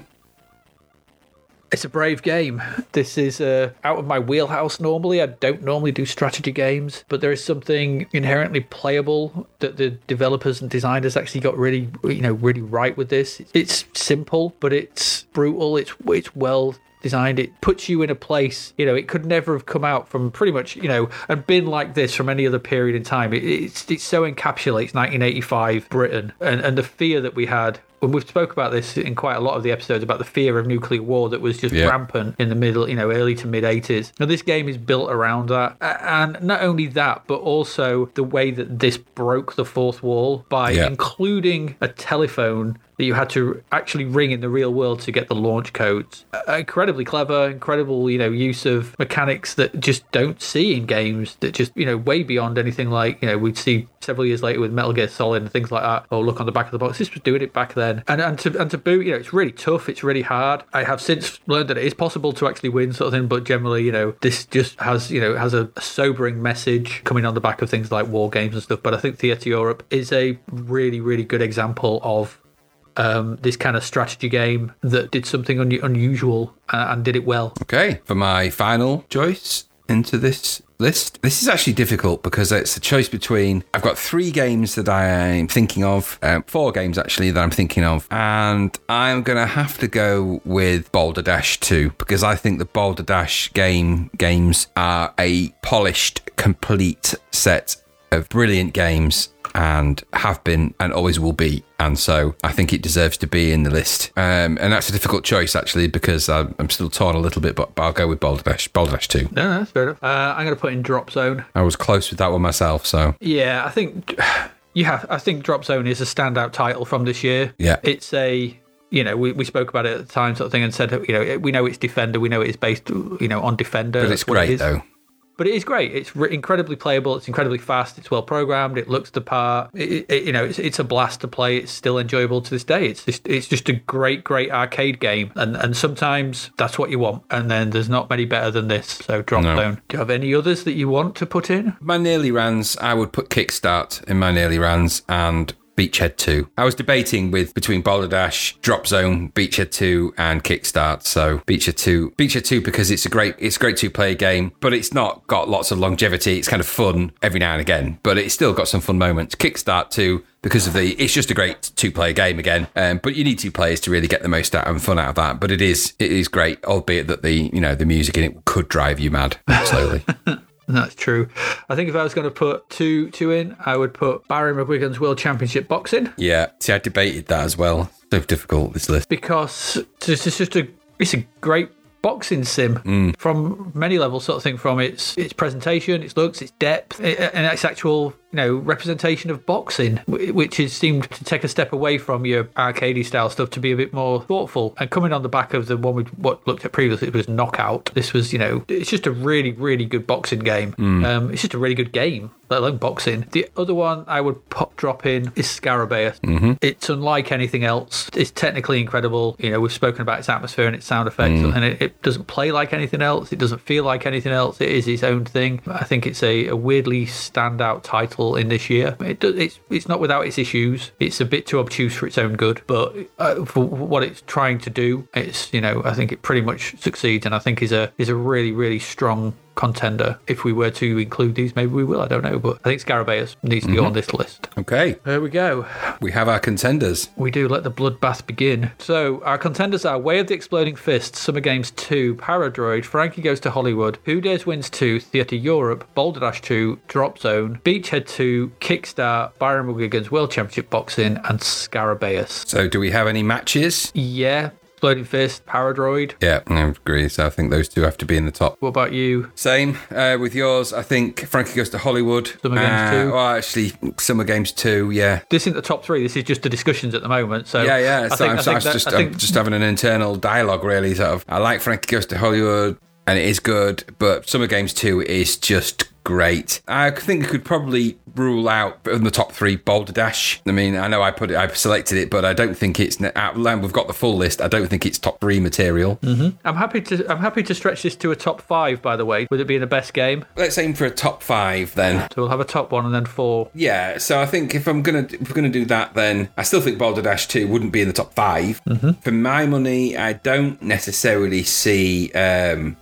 It's a brave game. This is uh, out of my wheelhouse normally. I don't normally do strategy games, but there is something inherently playable that the developers and designers actually got really, you know, really right with this. It's simple, but it's brutal. It's it's well designed. It puts you in a place, you know, it could never have come out from pretty much, you know, and been like this from any other period in time. It, it's, it so encapsulates 1985 Britain and, and the fear that we had when we've spoke about this in quite a lot of the episodes about the fear of nuclear war that was just Yeah. rampant in the middle, you know, early to mid 80s. Now, this game is built around that. And not only that, but also the way that this broke the fourth wall by Yeah. including a telephone that you had to actually ring in the real world to get the launch codes. Uh, incredibly clever, incredible, you know, use of mechanics that just don't see in games that just, you know, way beyond anything like, you know, we'd see several years later with Metal Gear Solid and things like that. Oh, look on the back of the box. This was doing it back then. And and to and to boot, you know, it's really tough, it's really hard. I have since learned that it is possible to actually win sort of thing, but generally, you know, this just has, you know, has a sobering message coming on the back of things like war games and stuff. But I think Theatre Europe is a really, really good example of um, this kind of strategy game that did something un- unusual uh, and did it well. Okay, for my final choice into this list. This is actually difficult because it's a choice between. I've got three games that I'm thinking of, um, four games actually that I'm thinking of, and I'm gonna have to go with Boulder Dash 2 because I think the Boulder Dash game games are a polished, complete set of brilliant games and have been and always will be. And so I think it deserves to be in the list. Um, and that's a difficult choice actually because I'm, I'm still torn a little bit, but, but I'll go with Boulder Dash. Boulder Dash 2. No, no, that's fair enough. Uh, I'm going to put in Drop Zone. I was close with that one myself, so Yeah, I think you have. I think Drop Zone is a standout title from this year. Yeah. it's a. You know, we, we spoke about it at the time, sort of thing, and said, you know, we know it's Defender, we know it's based, you know, on Defender. but it's what it great though. But it is great. It's re- incredibly playable. It's incredibly fast. It's well programmed. It looks the part. It, it- you know, it's, it's a blast to play. It's still enjoyable to this day. It's just, it's just a great, great arcade game. And and sometimes that's what you want. And then there's not many better than this. So drop No. zone. Do you have any others that you want to put in? My nearly runs, I would put Kickstart in my nearly runs and Beachhead 2. I was debating with between Boulder Dash, Drop Zone, Beachhead 2, and Kickstart. So Beachhead 2, Beachhead 2 because it's a great it's a great two player game, but it's not got lots of longevity. It's kind of fun every now and again, but it's still got some fun moments. Kickstart 2 because of the it's just a great two player game again. Um, but you need two players to really get the most out and fun out of that. But it is it is great, albeit that the you know the music in it could drive you mad slowly. That's true. I think if I was going to put two two in, I would put Barry McGuigan's World Championship Boxing Yeah, see, I debated that as well. So difficult this list. because it's just a it's a great boxing sim Mm. from many levels sort of thing from its its presentation its looks its depth and its actual you know representation of boxing which has seemed to take a step away from your arcadey style stuff to be a bit more thoughtful. And coming on the back of the one we what looked at previously it was knockout. This was you know it's just a really really good boxing game. Mm. um it's just a really good game let alone boxing. The other one i would pop drop in is scarabaeus Mm-hmm. it's unlike anything else. It's technically incredible. You know we've spoken about its atmosphere and its sound effects Mm. and it, it doesn't play like anything else. It doesn't feel like anything else. It is its own thing. I think it's a, a weirdly standout title in this year. It does, it's it's not without its issues. It's a bit too obtuse for its own good but uh, for what it's trying to do it's you know i think it pretty much succeeds and i think is a is a really really strong contender. If we were to include these, maybe we will. I don't know, but I think Scarabaeus needs to go mm-hmm. on this list. Okay, There we go. we have our contenders. We do let the bloodbath begin. So our contenders are Way of the Exploding Fist, Summer Games 2, Paradroid, Frankie Goes to Hollywood, Who Dares Wins 2, Theatre Europe, Boulder Dash 2, Drop Zone, Beachhead 2, Kickstart, Barry McGuigan's World Championship Boxing, and Scarabaeus. So, do we have any matches? Yeah, Exploding Fist, Paradroid. Yeah, I agree. So, I think those two have to be in the top. What about you? Same uh, with yours. I think Frankie goes to Hollywood. Summer Games Uh, 2. Well, actually, Summer Games 2, yeah. This isn't the top three. This is just the discussions at the moment. So Yeah, yeah. I So think, I'm, I I think was that- just, I think I'm just having an internal dialogue, really. Sort of. I like Frankie Goes to Hollywood, and it is good, but Summer Games 2 is just great. I think I could probably rule out in the top three Boulder Dash. I mean, I know I put it, I selected it, but I don't think it's uh, out. We've got the full list. I don't think it's top three material. Mm-hmm. I'm happy to I'm happy to stretch this to a top five. By the way, with it being the best game, Let's aim for a top five then. so we'll have a top one and then four. Yeah, so I think if I'm gonna if we're gonna do that, then I still think Boulder Dash Two wouldn't be in the top 5 mm-hmm. For my money, I don't necessarily see um,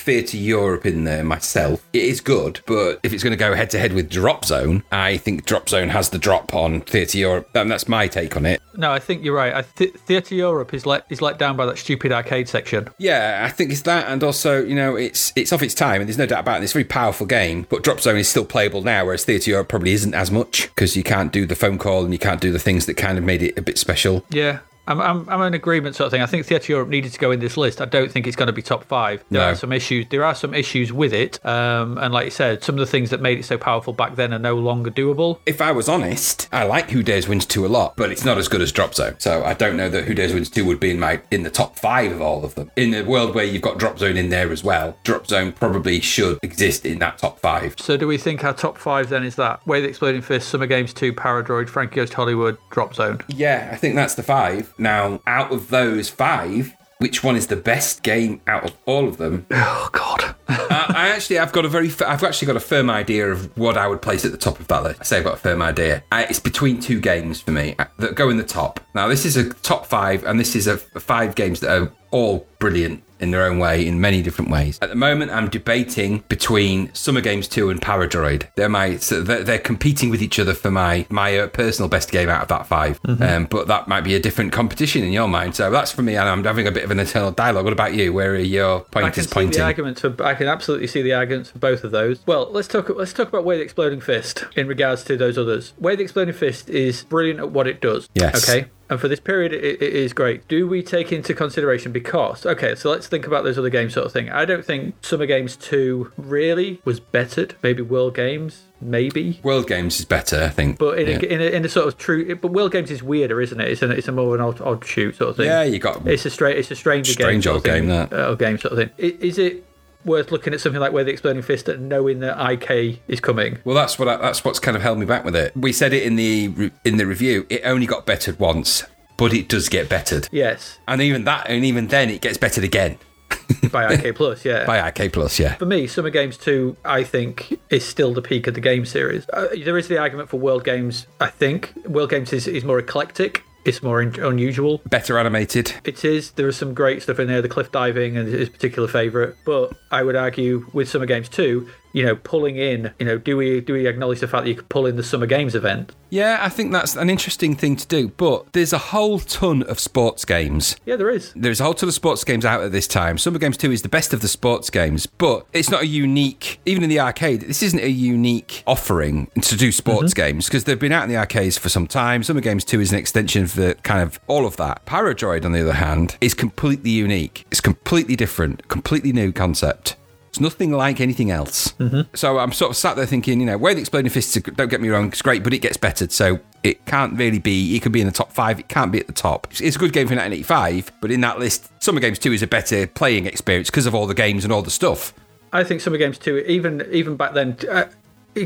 Theatre Europe in there myself. It is good, but if it's going to go head to head with Drop Zone, I think Drop Zone has the drop on Theatre Europe, and that's my take on it. No, I think you're right. I th- Theatre Europe is let is let down by that stupid arcade section. Yeah, I think it's that, and also you know it's it's of its time, and there's no doubt about it. It's a very powerful game, but Drop Zone is still playable now, whereas Theatre Europe probably isn't as much because you can't do the phone call and you can't do the things that kind of made it a bit special. Yeah. I'm, I'm, I'm in agreement sort of thing. I think Theatre Europe needed to go in this list. I don't think it's going to be top five. There No. are some issues. There are some issues with it, um, and like you said, some of the things that made it so powerful back then are no longer doable. If I was honest, I like Who Dares Wins 2 a lot, but it's not as good as Drop Zone. So I don't know that Who Dares Wins 2 would be in my in the top five of all of them. In a world where you've got Drop Zone in there as well, Drop Zone probably should exist in that top five. So do we think our top five then is that Way of the Exploding Fist, Summer Games 2, Paradroid, Frankie Goes to Hollywood, Drop Zone? Yeah, I think that's the five. Now, out of those five, which one is the best game out of all of them? Oh God. I, I actually, I've got a very, I've actually got a firm idea of what I would place at the top of that list. I say I've got a firm idea. I, it's between two games for me uh, that go in the top. Now, this is a top five, and this is a, a five games that are all brilliant in their own way, in many different ways. At the moment, I'm debating between Summer Games 2 and Paradroid. They're my, so they're, they're competing with each other for my my uh, personal best game out of that 5 Um, but that might be a different competition in your mind. So that's for me, and I'm having a bit of an internal dialogue. What about you? Where are your I can pointers see pointing? the arguments for. I can absolutely see the arguments for both of those. Well, let's talk. Let's talk about Way the Exploding Fist in regards to those others. Way the Exploding Fist is brilliant at what it does. Yes. Okay. And for this period, it, it is great. Do we take into consideration because okay, so let's think about those other games, sort of thing. I don't think Summer Games Two really was bettered. Maybe World Games, maybe. World Games is better, I think. But in, yeah. a, in, a, in a sort of true, but World Games is weirder, isn't it? It's a, it's a more of an odd, odd shoot sort of thing. yeah, you got It's a straight. It's a stranger game. Strange old game, that. uh, game sort of thing. Is it worth looking at something like Way of the Exploding Fist and knowing that IK is coming? Well, that's what I, that's what's kind of held me back with it. We said it in the in the review. It only got bettered once, but it does get bettered, Yes, and even that, and even then, it gets bettered again by IK Plus. Yeah. by IK Plus. Yeah, for me, Summer Games 2, I think, is still the peak of the game series. Uh, there is the argument for World Games, I think. World Games is, is more eclectic, it's more in- unusual. better animated. It is. There is some great stuff in there. The cliff diving is his particular favourite. But I would argue with Summer Games 2, you know, pulling in, you know, do we do we acknowledge the fact that you could pull in the Summer Games event? Yeah, I think that's an interesting thing to do. But there's a whole ton of sports games. Yeah, there is. There's a whole ton of sports games out at this time. Summer Games 2 is the best of the sports games, but it's not a unique, even in the arcade, this isn't a unique offering to do sports mhm. games because they've been out in the arcades for some time. Summer Games 2 is an extension of the kind of all of that. Paradroid, on the other hand, is completely unique. It's completely different, completely new concept. It's nothing like anything else. So I'm sort of sat there thinking, you know, where the exploding fists, are, don't get me wrong, it's great, but it gets bettered. So it can't really be, it could be in the top five, it can't be at the top. It's- It's a good game for 1985, but in that list, Summer Games 2 is a better playing experience because of all the games and all the stuff. I think Summer Games 2, even even back then, uh,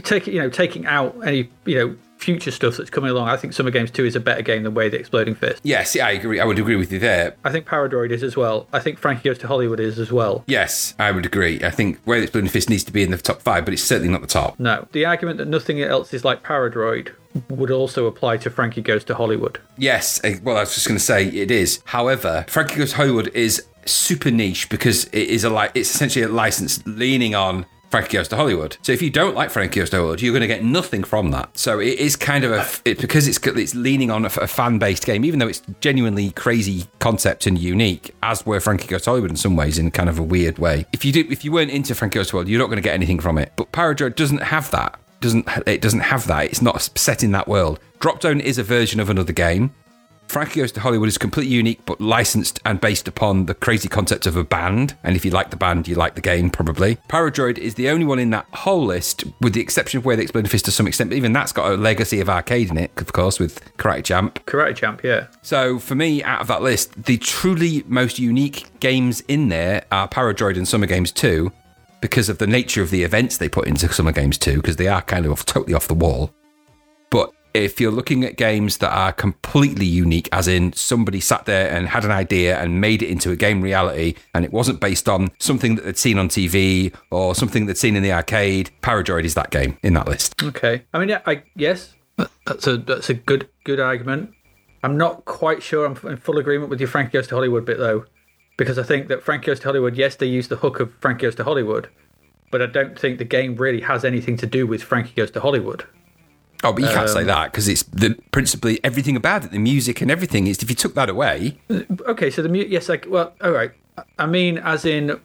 take you know taking out any you know future stuff that's coming along, I think Summer Games 2 is a better game than Way of the Exploding Fist. Yes, yeah, I agree. I would agree with you there. I think Paradroid is as well. I think Frankie Goes to Hollywood is as well. Yes, I would agree. I think Way of the Exploding Fist needs to be in the top five, but it's certainly not the top. No. The argument that nothing else is like Paradroid would also apply to Frankie Goes to Hollywood. Yes, eh, well, I was just going to say it is. However, Frankie Goes to Hollywood is super niche because it is a like it's essentially a license leaning on Frankie Goes to Hollywood. So if you don't like Frankie Goes to Hollywood, you're going to get nothing from that. So it is kind of a it, because it's it's leaning on a, a fan based game, even though it's genuinely crazy concept and unique, as were Frankie Goes to Hollywood in some ways, in kind of a weird way. If you do, if you weren't into Frankie Goes to Hollywood, you're not going to get anything from it. But Paradroid doesn't have that. Doesn't it doesn't have that. It's not set in that world. Drop Zone is a version of another game. Frankie Goes to Hollywood is completely unique, but licensed and based upon the crazy concept of a band. And if you like the band, you like the game, probably. Paradroid is the only one in that whole list, with the exception of Way of the Exploding Fist to some extent, but even that's got a legacy of arcade in it, of course, with Karate Champ. Karate Champ, yeah. So for me, out of that list, the truly most unique games in there are Paradroid and Summer Games 2 because of the nature of the events they put into Summer Games 2, because they are kind of off, totally off the wall. But if you're looking at games that are completely unique, as in somebody sat there and had an idea and made it into a game reality, and it wasn't based on something that they'd seen on TV or something they'd seen in the arcade, Paradroid is that game in that list. Okay. I mean, yeah, I yes, that's a that's a good good argument. I'm not quite sure I'm in full agreement with your Frankie Goes to Hollywood bit though, because I think that Frankie Goes to Hollywood, yes, they use the hook of Frankie Goes to Hollywood, but I don't think the game really has anything to do with Frankie Goes to Hollywood. Oh, but you can't say um, that because it's the principally everything about it, the music and everything. Is if you took that away, uh, Okay, so the mu- yes, like well, all right. I mean, as in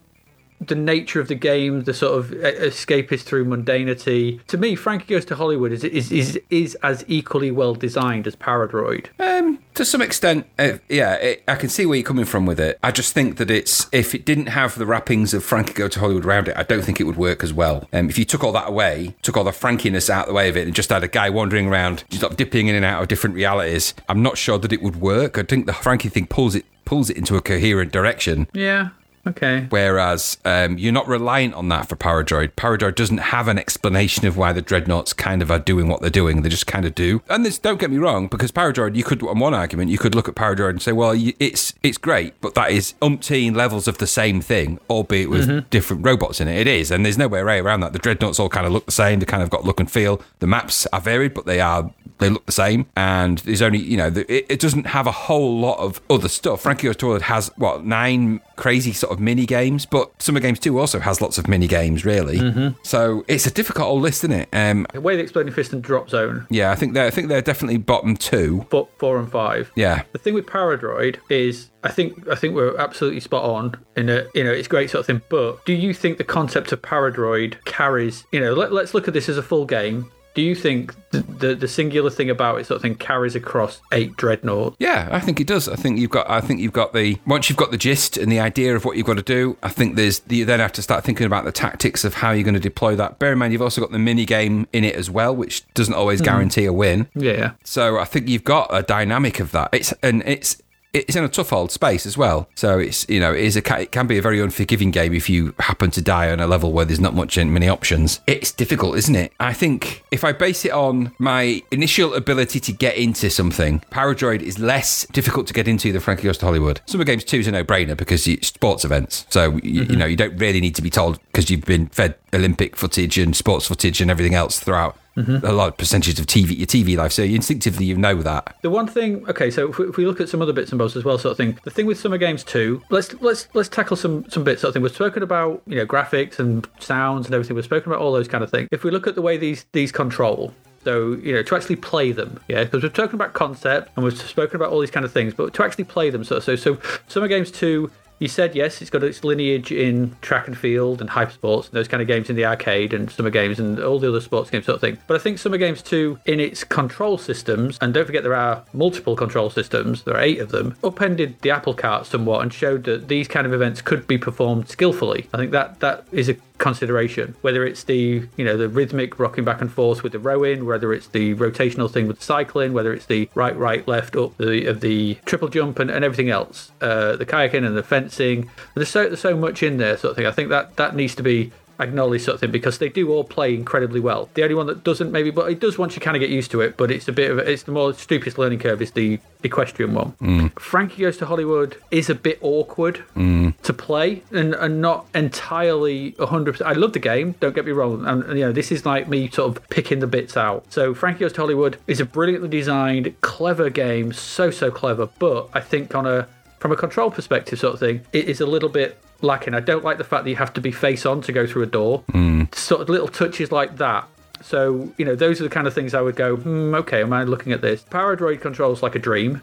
the nature of the game, the sort of escapist through mundanity. To me, Frankie Goes to Hollywood is is is, is as equally well designed as Paradroid. Um, to some extent, uh, yeah, it, I can see where you're coming from with it. I just think that it's if it didn't have the wrappings of Frankie Go to Hollywood around it, I don't think it would work as well. Um, if you took all that away, took all the Frankiness out of the way of it, and just had a guy wandering around, just dipping in and out of different realities, I'm not sure that it would work. I think the Frankie thing pulls it pulls it into a coherent direction. Yeah. Okay. Whereas um, you're not reliant on that for Paradroid. Paradroid doesn't have an explanation of why the dreadnoughts kind of are doing what they're doing. They just kind of do. And this, don't get me wrong, because Paradroid, you could, on one argument, you could look at Paradroid and say, well, it's it's great, but that is umpteen levels of the same thing, albeit with different robots in it. It is, and there's no way around that. The dreadnoughts all kind of look the same. They kind of got look and feel. The maps are varied, but they are they look the same. And there's only you know the, it, it doesn't have a whole lot of other stuff. Frankie Goes has what nine crazy sort of mini games, but Summer Games 2 also has lots of mini games, really. So it's a difficult old list, isn't it? Um, The way the exploding fist and drop zone, yeah, I think they're I think they're definitely bottom two. but four and five. Yeah. The thing with Paradroid is, I think, I think we're absolutely spot on in a, you know, it's great sort of thing. But do you think the concept of Paradroid carries, you know, let, let's look at this as a full game. Do you think the, the the singular thing about it sort of thing carries across eight dreadnoughts? Yeah, I think it does. I think you've got. I think you've got the once you've got the gist and the idea of what you've got to do. I think there's you then have to start thinking about the tactics of how you're going to deploy that. Bear in mind, you've also got the mini game in it as well, which doesn't always hmm. guarantee a win. Yeah. So I think you've got a dynamic of that. It's and it's it's in a tough old space as well. So it's you know it is a it can be a very unforgiving game if you happen to die on a level where there's not much and many options. It's difficult, isn't it? I think if I base it on my initial ability to get into something, Paradroid is less difficult to get into than Frankie Goes to Hollywood. Summer Games Two is a no-brainer because it's sports events, so you, you know you don't really need to be told because you've been fed Olympic footage and sports footage and everything else throughout. Mm-hmm. A lot of percentage of TV, your TV life, so instinctively you know that. The one thing, okay, so if we, if we look at some other bits and bobs as well, sort of thing. The thing with Summer Games Two, let's let's let's tackle some some bits. Sort of thing. We've spoken about you know graphics and sounds and everything. We've spoken about all those kind of things. If we look at the way these these control. So you know to actually play them, yeah, because we're talking about concept and we've spoken about all these kind of things, but to actually play them, so so so Summer Games Two, you said yes, it's got its lineage in track and field and hyper sports and those kind of games in the arcade and summer games and all the other sports games sort of thing. But I think Summer Games 2 in its control systems, and don't forget there are multiple control systems, there are eight of them, upended the apple cart somewhat and showed that these kind of events could be performed skillfully. I think that that is a consideration whether it's the you know the rhythmic rocking back and forth with the rowing whether it's the rotational thing with the cycling whether it's the right right left up the of the triple jump and, and everything else uh the kayaking and the fencing. There's so there's so much in there sort of thing. I think that that needs to be acknowledged sort of thing because they do all play incredibly well. The only one that doesn't maybe but it does once you kind of get used to it but it's a bit of it's the more stupidest learning curve is the equestrian one. Mm. Frankie goes to hollywood is a bit awkward mm. to play and, and not entirely 100% i love the game don't get me wrong and, and, you know this is like me sort of picking the bits out. So frankie goes to hollywood is a brilliantly designed clever game so so clever but i think on a from a control perspective, sort of thing, it is a little bit lacking. I don't like the fact that you have to be face on to go through a door. Sort of little touches like that. So, you know, those are the kind of things I would go, hmm, okay, am I looking at this? Paradroid controls like a dream.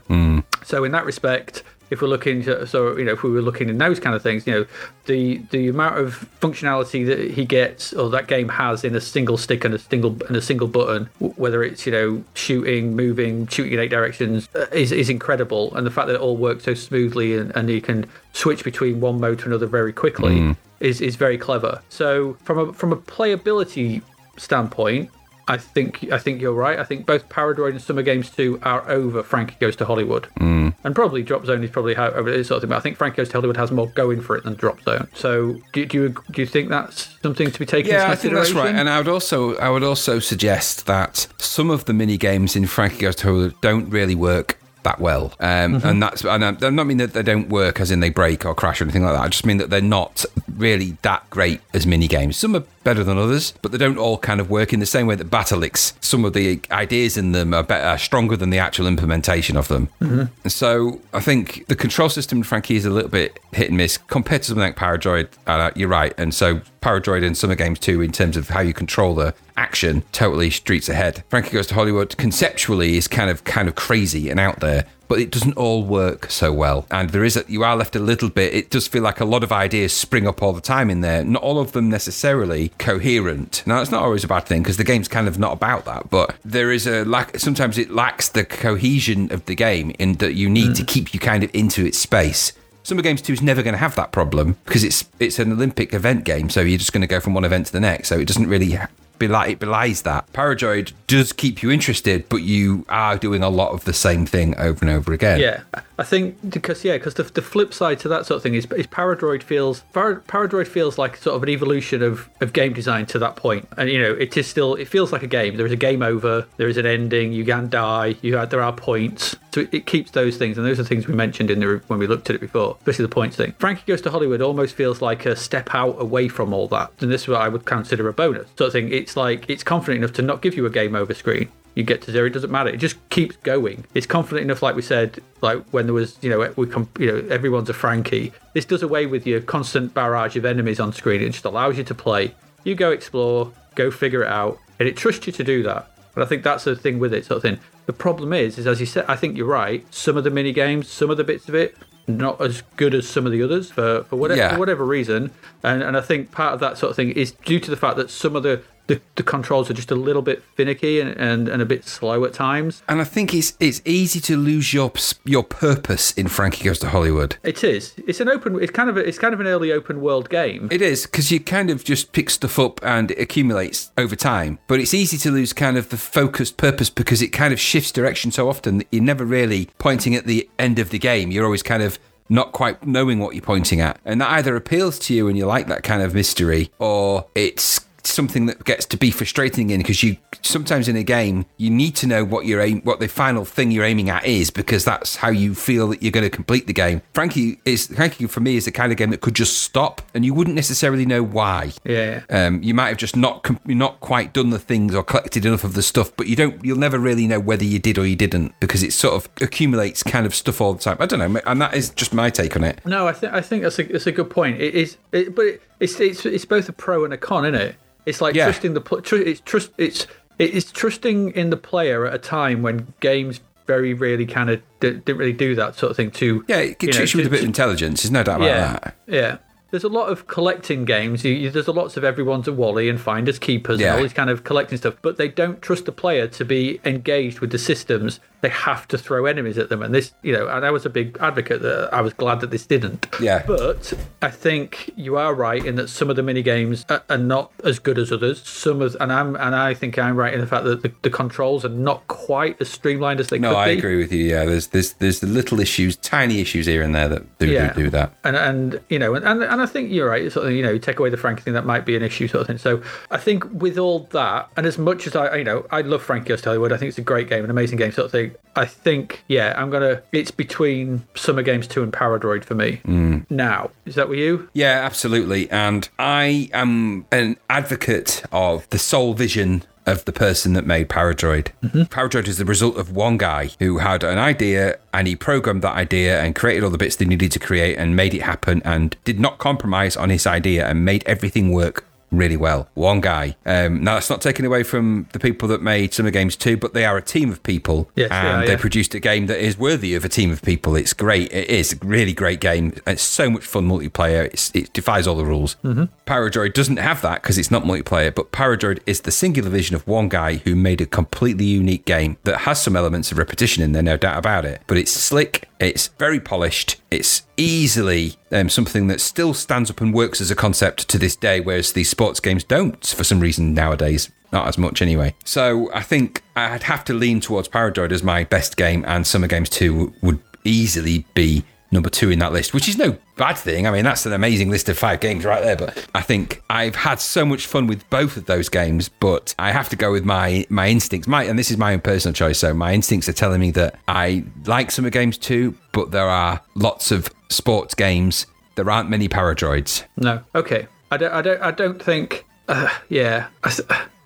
So, in that respect, if we're looking to, so you know, if we were looking in those kind of things, you know, the the amount of functionality that he gets or that game has in a single stick and a single and a single button, whether it's you know shooting, moving, shooting in eight directions, uh, is is incredible. And the fact that it all works so smoothly and, and you can switch between one mode to another very quickly is is very clever. So from a from a playability standpoint, I think I think you're right. I think both Paradroid and Summer Games 2 are over Frankie Goes to Hollywood. Mm. And probably Drop Zone is probably how over it is sort of thing. But I think Frankie Goes to Hollywood has more going for it than Drop Zone. So do, do you do you think that's something to be taken Yeah, I think that's right. And I would also I would also suggest that some of the mini games in Frankie Goes to Hollywood don't really work that well. Um, And that's and I, don't mean that they don't work as in they break or crash or anything like that. I just mean that they're not really that great as mini games. Some are better than others, but they don't all kind of work in the same way that Battleix. Some of the ideas in them are, better, are stronger than the actual implementation of them. And so I think the control system in Frankie is a little bit hit and miss compared to something like Paradroid. Uh, you're right. And so Paradroid and Summer Games 2, in terms of how you control the action, totally streets ahead. Frankie Goes to Hollywood conceptually is kind of kind of crazy and out there. But it doesn't all work so well, and there is a, you are left a little bit. It does feel like a lot of ideas spring up all the time in there. Not all of them necessarily coherent. Now that's not always a bad thing because the game's kind of not about that. But there is a lack. Sometimes it lacks the cohesion of the game in that you need to mm. keep you kind of into its space. Summer Games 2 is never going to have that problem because it's it's an Olympic event game, so you're just going to go from one event to the next. So it doesn't really it belies that. Paradroid does keep you interested, but you are doing a lot of the same thing over and over again. Yeah, I think because yeah, because the, the flip side to that sort of thing is, is Paradroid feels Par- Paradroid feels like sort of an evolution of, of game design to that point, and you know it is still it feels like a game. There is a game over, there is an ending, you can die, you have, there are points, so it, it keeps those things, and those are things we mentioned in the when we looked at it before, especially the points thing. Frankie Goes to Hollywood almost feels like a step out away from all that, and this is what I would consider a bonus sort of thing. It's like it's confident enough to not give you a game over screen you get to zero. It doesn't matter. It just keeps going. It's confident enough, like we said, like when there was, you know, we come, you know, everyone's a Frankie. This does away with your constant barrage of enemies on screen. It just allows you to play. You go explore, go figure it out, and it trusts you to do that. And I think that's the thing with it, sort of thing. The problem is, is as you said, I think you're right. Some of the mini games, some of the bits of it, not as good as some of the others for for whatever, Yeah. for whatever reason. And and I think part of that sort of thing is due to the fact that some of the the, the controls are just a little bit finicky and, and, and a bit slow at times. And I think it's it's easy to lose your your purpose in Frankie Goes to Hollywood. It is. It's an open. It's kind of. A, it's kind of an early open world game. It is because you kind of just pick stuff up and it accumulates over time. But it's easy to lose kind of the focused purpose because it kind of shifts direction so often that you're never really pointing at the end of the game. You're always kind of not quite knowing what you're pointing at, and that either appeals to you and you like that kind of mystery, or it's something that gets to be frustrating in because you sometimes in a game you need to know what your aim what the final thing you're aiming at is because that's how you feel that you're going to complete the game frankie is frankie for me is the kind of game that could just stop and you wouldn't necessarily know why Yeah. um, you might have just not not quite done the things or collected enough of the stuff, but you don't. You'll never really know whether you did or you didn't because it sort of accumulates kind of stuff all the time. I don't know, and that is just my take on it. No, I think I think that's a that's a good point. It is, it, but it, it's it's it's both a pro and a con, isn't it? It's like Yeah. trusting the tr- it's trust it's it's trusting in the player at a time when games very rarely kind of d- didn't really do that sort of thing. To Yeah, it you know, treats you with a bit of intelligence. There's no doubt about yeah, that. yeah. There's a lot of collecting games. You, you, there's a lots of everyone's a Wally and finders keepers Yeah. and all these kind of collecting stuff, but they don't trust the player to be engaged with the systems. They have to throw enemies at them, and this, you know, and I was a big advocate that I was glad that this didn't. Yeah. But I think you are right in that some of the mini games are, are not as good as others. Some of, and I'm, and I think I'm right in the fact that the, the controls are not quite as streamlined as they No, could I be. agree with you. Yeah, there's there's there's the little issues, tiny issues here and there that do Yeah. do, do that. and and you know, and, and and I think you're right. Sort of, you know, you take away the Frankie thing, that might be an issue, sort of thing. So I think with all that, and as much as I, you know, I love Frankie Goes to Hollywood. I think it's a great game, an amazing game, sort of thing. I think, yeah, I'm gonna. It's between Summer Games Two and Paradroid for me. Mm. Now, is that with you? Yeah, absolutely. And I am an advocate of the Sole vision of the person that made Paradroid. Mm-hmm. Paradroid is the result of one guy who had an idea and he programmed that idea and created all the bits they needed to create and made it happen and did not compromise on his idea and made everything work really well. One guy. Um, now, that's not taken away from the people that made Summer Games 2, but they are a team of people. Yes, and yeah, they yeah. produced a game that is worthy of a team of people. It's great. It is a really great game. It's so much fun multiplayer. It's, it defies all the rules. Mm-hmm. Paradroid doesn't have that because it's not multiplayer, but Paradroid is the singular vision of one guy who made a completely unique game that has some elements of repetition in there, no doubt about it. But it's slick, it's very polished, it's easily um, something that still stands up and works as a concept to this day, whereas these sports games don't for some reason nowadays. Not as much anyway. So I think I'd have to lean towards Paradroid as my best game, and Summer Games 2 would easily be number two in that list, which is no bad thing. I mean, that's an amazing list of five games right there. But I think I've had so much fun with both of those games, but I have to go with my my instincts. My and this is my own personal choice. So my instincts are telling me that I like Summer Games too, but there are lots of sports games. There aren't many Paradroids. No. Okay. I don't. I don't. I don't think. Uh, yeah. I,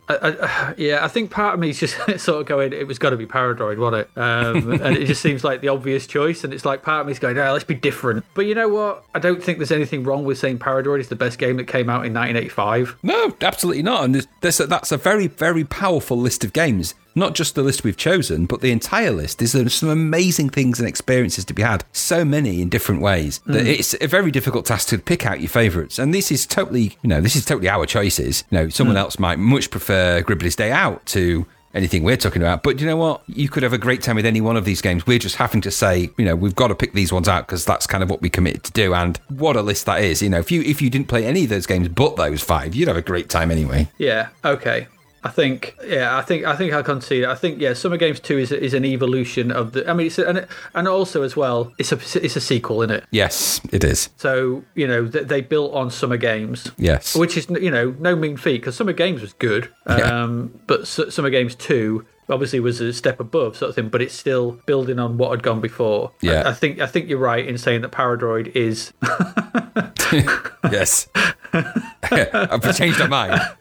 I, I, yeah. I think part of me is just sort of going. It was got to be Paradroid, wasn't it? Um, and it just seems like the obvious choice. And it's like part of me's going, "No, let's be different." But you know what? I don't think there's anything wrong with saying Paradroid is the best game that came out in 1985. No, absolutely not. And there's, there's a, that's a very, very powerful list of games. Not just the list we've chosen, but the entire list. There's some amazing things and experiences to be had. So many in different ways that mm. it's a very difficult task to pick out your favourites. And this is totally, you know, this is totally our choices. You know, someone mm. else might much prefer Gribbly's Day Out to anything we're talking about. But you know what? You could have a great time with any one of these games. We're just having to say, you know, we've got to pick these ones out because that's kind of what we committed to do. And what a list that is. You know, if you if you didn't play any of those games but those five, you'd have a great time anyway. Yeah. Okay. I think, yeah, I think, I think I concede. I think, yeah, Summer Games Two is is an evolution of the. I mean, it's a, and and also as well, it's a it's a sequel, isn't it? Yes, it is. So you know th- they built on Summer Games, Yes. which is you know no mean feat because Summer Games was good, Yeah. um, but S- Summer Games Two obviously was a step above sort of thing, but it's still building on what had gone before. Yeah. I, I think I think you're right in saying that Paradroid is yes. I've changed my mind.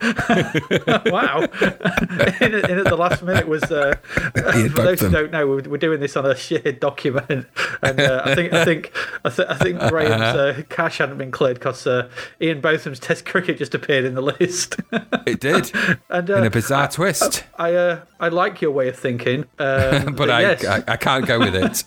wow. in, in at the last minute was uh, Yeah, for those who don't know, we're, we're doing this on a shared document, and uh, I think I think I, th- I think Graham's uh, cache hadn't been cleared because uh, Ian Botham's Test cricket just appeared in the list. It did. and uh, In a bizarre twist. I uh, I like your way of thinking, um, But I, yes. I, I can't go with it.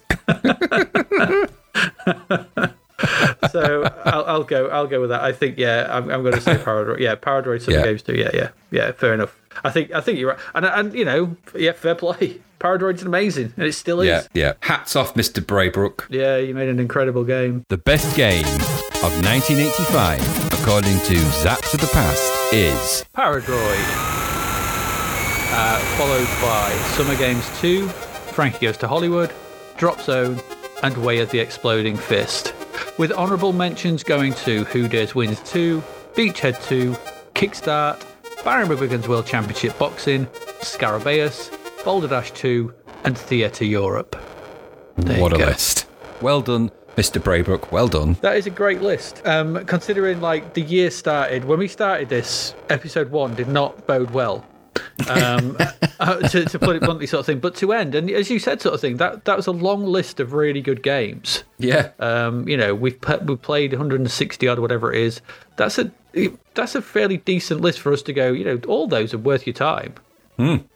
so I'll, I'll go I'll go with that. I think yeah, I'm, I'm going to say Paradroid. Yeah, Paradroid Some Yeah. Games too. Yeah, yeah, yeah. Fair enough. I think I think you're right, and and you know, yeah, fair play. Paradroid's amazing, and it still is. Yeah, yeah. Hats off, Mr. Braybrook. Yeah, you made an incredible game. The best game of 1985, according to Zapped to the Past, is Paradroid, uh, followed by Summer Games 2, Frankie Goes to Hollywood, Drop Zone, and Way of the Exploding Fist. With honourable mentions going to Who Dares Wins 2, Beachhead 2, Kickstart, Barry McGuigan's World Championship Boxing, Scarabaeus, Boulder Dash 2, and Theatre Europe. There what a go. list. Well done, Mr. Braybrook. Well done. That is a great list. Um, considering like the year started when we started this, episode one did not bode well. Um, uh, to, to put it bluntly, sort of thing. But to end, and as you said, sort of thing, that that was a long list of really good games. Yeah. Um, you know, we've pe- we've played 160 odd, whatever it is. That's a that's a fairly decent list for us to go. You know, all those are worth your time.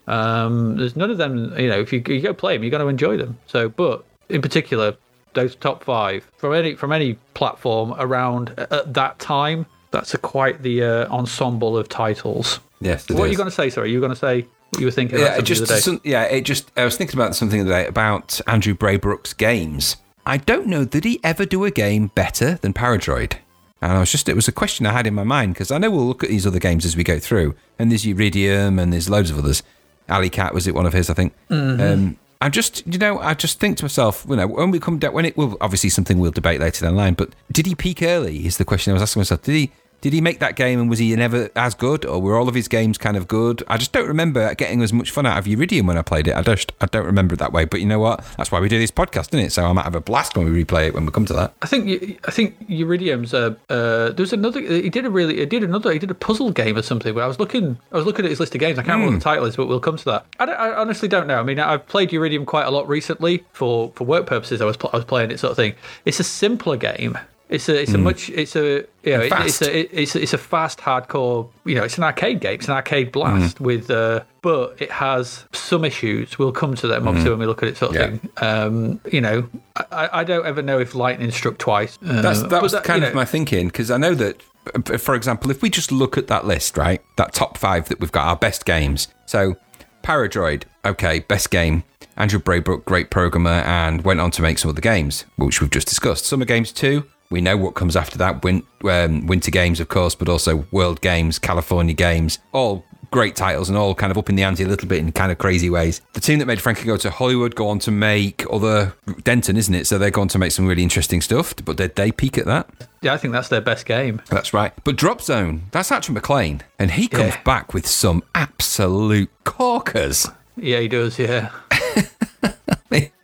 Um, there's none of them. You know, if you, you go play them, you're going to enjoy them. So, but in particular, those top five from any from any platform around at at that time, that's a quite the uh, ensemble of titles. Yes. what are you going to say? Sorry, you were going to say what you were thinking Yeah, just the other day. some, yeah, it just I was thinking about something the other day about Andrew Braybrook's games. I don't know did he ever do a game better than Paradroid? And I was just it was a question I had in my mind because I know we'll look at these other games as we go through, and there's Uridium and there's loads of others. Alleykat was it one of his? I think. Um, I'm just you know I just think to myself, you know, when we come down when it will obviously something we'll debate later down the line, but did he peak early? Is the question I was asking myself. Did he Did he make that game and was he never as good, or were all of his games kind of good? I just don't remember getting as much fun out of Uridium when I played it. I just I don't remember it that way. But you know what? That's why we do this podcast, isn't it? So I might have a blast when we replay it when we come to that. I think I think Uridium's. Uh, uh, there's another. He did a really. He did another. He did a puzzle game or something. Where I was looking. I was looking at his list of games. I can't remember what the title is, but we'll come to that. I, don't- I honestly don't know. I mean, I've played Uridium quite a lot recently for for work purposes. I was pl- I was playing it sort of thing. It's a simpler game. It's a it's a much it's a you know it, it's Fast. a it, it's a, it's a fast hardcore you know it's an arcade game it's an arcade blast with uh but it has some issues we'll come to them obviously when we look at it sort of Yeah. thing um you know I, I don't ever know if lightning struck twice Uh, That's, that was you kind of know, my thinking because I know that, for example, if we just look at that list, right, that top five that we've got, our best games. So, Paradroid, okay, best game. Andrew Braybrook, great programmer, and went on to make some other games, which we've just discussed. Summer Games 2, we know what comes after that. Win, um, Winter Games, of course, but also World Games, California Games, all great titles and all kind of up in the ante a little bit in kind of crazy ways. The team that made Frankie go to Hollywood go on to make other Denton, isn't it? So they're going to make some really interesting stuff. But did they peak at that? yeah I think that's their best game That's right. But Drop Zone, that's Archer McLean, and he comes Yeah. back with some absolute corkers. Yeah he does yeah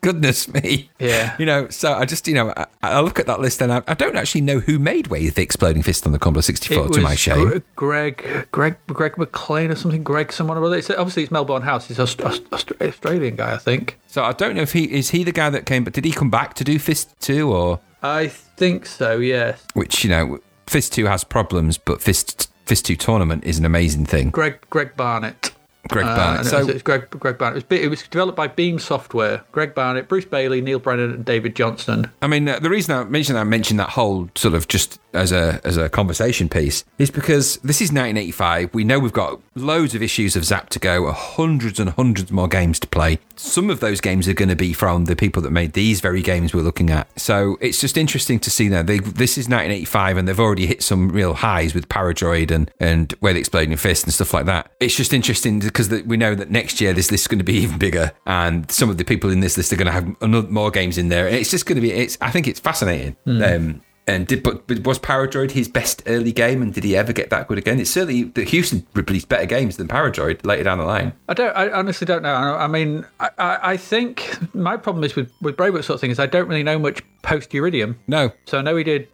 Goodness me. Yeah. You know, so I just, you know, I, I look at that list and I, I don't actually know who made Way the Exploding Fist on the Commodore 64, to my shame. Greg, Greg, Greg McLean or something. Greg, someone or other. It's, obviously, it's Melbourne House. He's an Aust- Aust- Aust- Australian guy, I think. So I don't know if he is he the guy that came, but did he come back to do Fist 2 or I think so. Yes. which, you know, Fist 2 has problems, but Fist Fist 2 tournament is an amazing thing. Greg, Greg Barnett. Greg Uh, Barnett. it So was, it Greg, Greg Barnett. It was, it was developed by Beam Software. Greg Barnett, Bruce Bailey, Neil Brennan, and David Johnston. I mean, uh, the reason I mentioned I mentioned that whole sort of just as a as a conversation piece is because this is 1985. We know we've got loads of issues of Zzap to go, hundreds and hundreds more games to play. Some of those games are going to be from the people that made these very games we're looking at. So it's just interesting to see now. They, this is 1985, and they've already hit some real highs with Paradroid and and Way of the Exploding Fist and stuff like that. It's just interesting because we know that next year this list is going to be even bigger, and some of the people in this list are going to have another, more games in there. It's just going to be. It's. I think it's fascinating. Um, and did but, but was Paradroid his best early game, and did he ever get that good again? It's certainly that Hewson released better games than Paradroid later down the line. I don't. I honestly don't know. I I mean, I, I, think my problem is with with Braybrook sort of thing is I don't really know much post Uridium. No, So I know he did.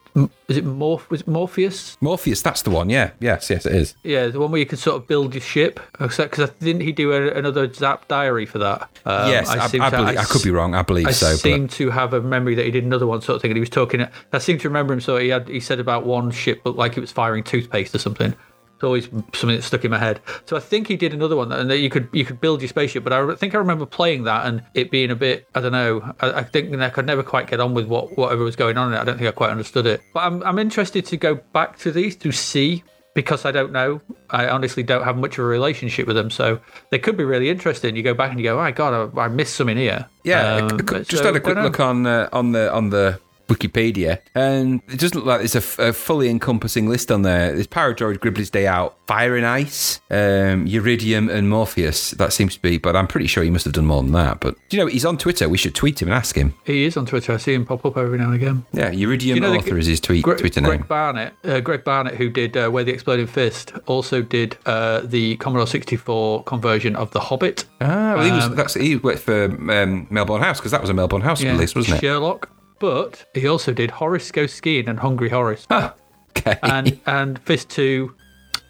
Is it Morph? Was it Morpheus? Morpheus. That's the one. Yeah. Yes. Yes, it is. Yeah, the one where you can sort of build your ship. Because didn't he do a, another Zzap diary for that? Um, yes, I, I, seem to- believe, I could be wrong. I believe I so. but- seem to have a memory that he did another one sort of thing, and he was talking. I seem to remember him. So he had he said about one ship looked like it was firing toothpaste or something. It's always something that stuck in my head. So I think he did another one, and that you could you could build your spaceship. But I think I remember playing that and it being a bit I don't know. I, I think I could never quite get on with what whatever was going on in it. I don't think I quite understood it. But I'm I'm interested to go back to these to see because I don't know. I honestly don't have much of a relationship with them, so they could be really interesting. You go back and you go, "Oh my god, I, I missed something here." Yeah, Um, just so, had a quick look on uh, on the on the Wikipedia, and it doesn't look like there's a fully encompassing list on there. There's Paradroid, Gribbly's Day Out, Fire and Ice, um, Uridium, and Morpheus. That seems to be, but I'm pretty sure he must have done more than that. But do you know he's on Twitter? We should tweet him and ask him. He is on Twitter. I see him pop up every now and again. Yeah, Uridium you know the- author is his tweet Gre- Twitter Greg name. Barnett, uh, Greg Barnett, who did uh, Way of the Exploding Fist, also did uh, the Commodore 64 conversion of The Hobbit. Ah, well, he was Um, that's he worked for um, Melbourne House because that was a Melbourne House release, wasn't it? Sherlock. But he also did Horace Go Skiing and Hungry Horace, okay. and and Fist Two,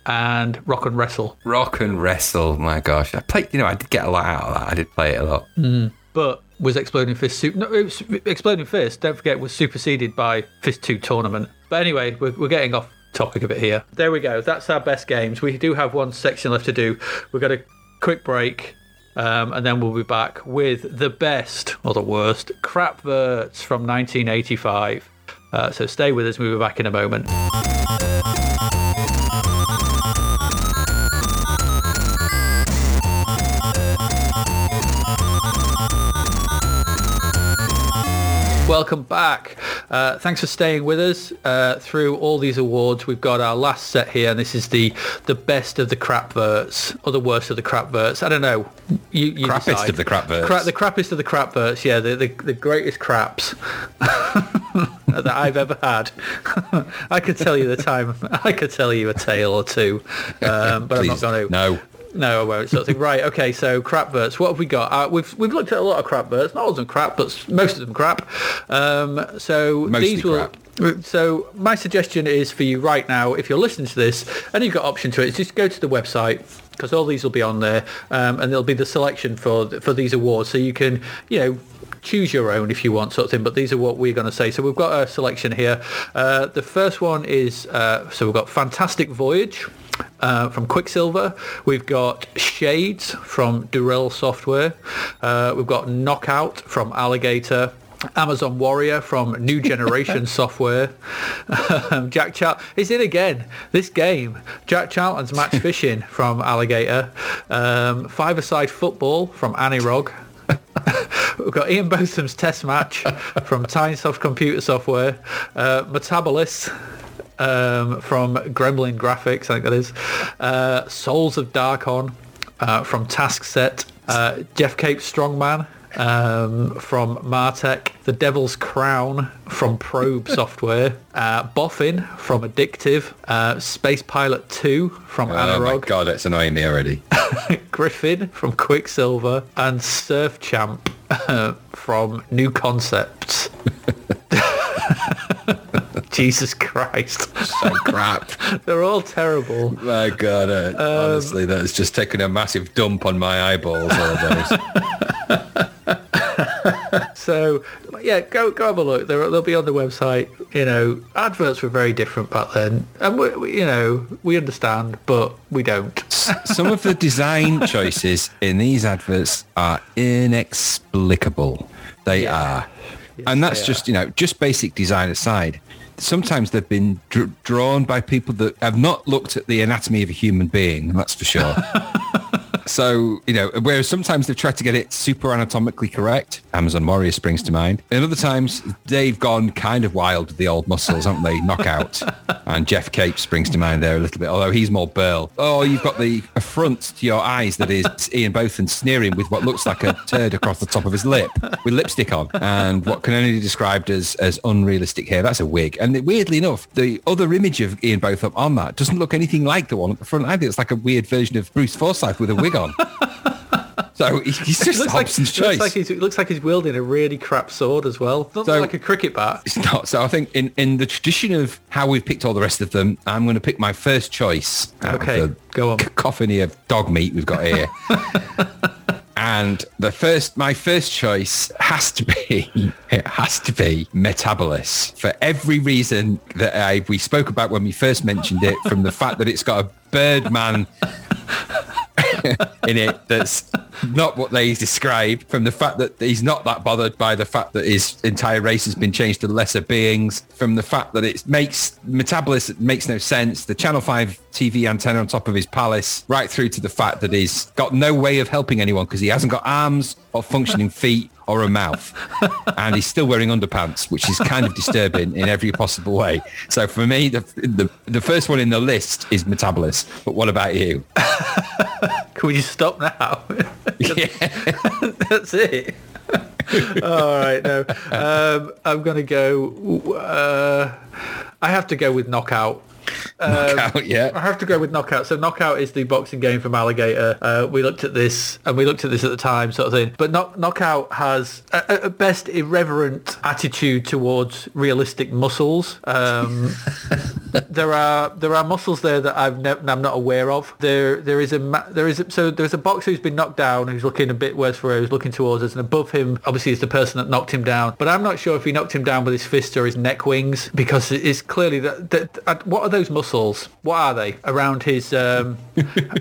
and Rock and Wrestle. Rock and Wrestle. My gosh, I played. You know, I did get a lot out of that. I did play it a lot. Mm. But was Exploding Fist super? No, it was, Exploding Fist. Don't forget, was superseded by Fist Two tournament. But anyway, we're, we're getting off topic a bit here. There we go. That's our best games. We do have one section left to do. We've got a quick break. Um, and then we'll be back with the best or the worst crap verts from 1985. Uh, so stay with us. We'll be back in a moment. Welcome back. Uh, thanks for staying with us uh, through all these awards. We've got our last set here, and this is the the best of the crap verts, or the worst of the crap verts. I don't know. You, you Crappest decide. of the crap verts. Cra- the crappiest of the crap verts. Yeah, the, the, the greatest craps. that I've ever had. I could tell you the time. I could tell you a tale or two, um, but I'm not going to. no. No, I won't. Sort of thing. Right. Okay. So crap verts. What have we got? Uh, we've we've looked at a lot of crap verts. Not all of them crap, but most of them crap. Um, so Mostly these will. So my suggestion is for you right now, if you're listening to this and you've got option to it, just go to the website because all these will be on there, um, and there'll be the selection for for these awards, so you can you know choose your own if you want sort of thing but these are what we're going to say so we've got a selection here uh, the first one is uh, so we've got fantastic voyage uh, from Quicksilva. We've got Shades from Durell Software. Uh, we've got Knockout from Alligata. Amazon Warrior from New Generation Software. Um, Jack Chal is in again. This game. Jack Charlton's Match Fishing from Alligata. Um, Five-a-side Football from Anirog. We've got Ian Botham's Test Match from Tynesoft Computer Software. Uh, um, from Gremlin Graphics, I think that is. Uh, Souls of Darkon uh, from Taskset. Uh, Geoff Cape Strongman um, from Martech. The Devil's Crown from Probe Software. Uh, Boffin from Addictive. Uh, Space Pilot 2 from Oh my god, that's annoying me already. Gryphon from Quicksilva. And Surf Champ uh, from New Concepts. Jesus Christ. so crap. They're all terrible. My god, uh, Um, honestly, that's just taken a massive dump on my eyeballs. All those. So yeah, go go have a look. They're, they'll be on the website. You know, adverts were very different back then, and we, we, you know we understand, but we don't. Some of the design choices in these adverts are inexplicable. They are. and that's just, you know, just basic design aside. Sometimes they've been dr- drawn by people that have not looked at the anatomy of a human being, that's for sure. So, you know, whereas sometimes they've tried to get it super anatomically correct. Amazon Warrior springs to mind. And other times they've gone kind of wild with the old muscles, haven't they? Knockout. and Geoff Cape springs to mind there a little bit, although he's more burl. Oh, you've got the affront to your eyes that is Ian Botham sneering with what looks like a turd across the top of his lip with lipstick on and what can only be described as, as unrealistic hair. That's a wig. And weirdly enough, the other image of Ian Botham on that doesn't look anything like the one at the front either. It's like a weird version of Bruce Forsyth with a wig on. So he- he's just looks like, Hobson's looks choice. like he's it looks like he's wielding a really crap sword as well. Doesn't So- like a cricket bat. it's not. So I think in, in the tradition of how we've picked all the rest of them, I'm going to pick my first choice. Okay, go on. Cacophony of dog meat we've got here. and the first, my first choice has to be, it has to be Metabolis for every reason that I, we spoke about when we first mentioned it, from the fact that it's got a Birdman in it that's not what they describe from the fact that he's not that bothered by the fact that his entire race has been changed to lesser beings from the fact that it makes metabolism makes no sense. The channel 5 tv antenna on top of his palace right through to the fact that he's got no way of helping anyone because he hasn't got arms or functioning feet or a mouth and he's still wearing underpants which is kind of disturbing in every possible way so for me the, the the first one in the list is Metabolis but what about you Can we just stop now? yeah. That's it. All right, no. Um, I'm going to go. Uh, I have to go with knockout. Knockout, yeah. I have to go with Knockout. So Knockout is the boxing game from Alligata. Uh, we looked at this, and we looked at this at the time, sort of thing. But Knock- Knockout has, a, at best, irreverent attitude towards realistic muscles. Um, there are there are muscles there that I've never I'm not aware of. There there is a ma- there is a, so there's a boxer who's been knocked down who's looking a bit worse for where he's looking towards us, and above him obviously is the person that knocked him down. But I'm not sure if he knocked him down with his fist or his neck wings because it is clearly that, that, what are those muscles? What are they around his um,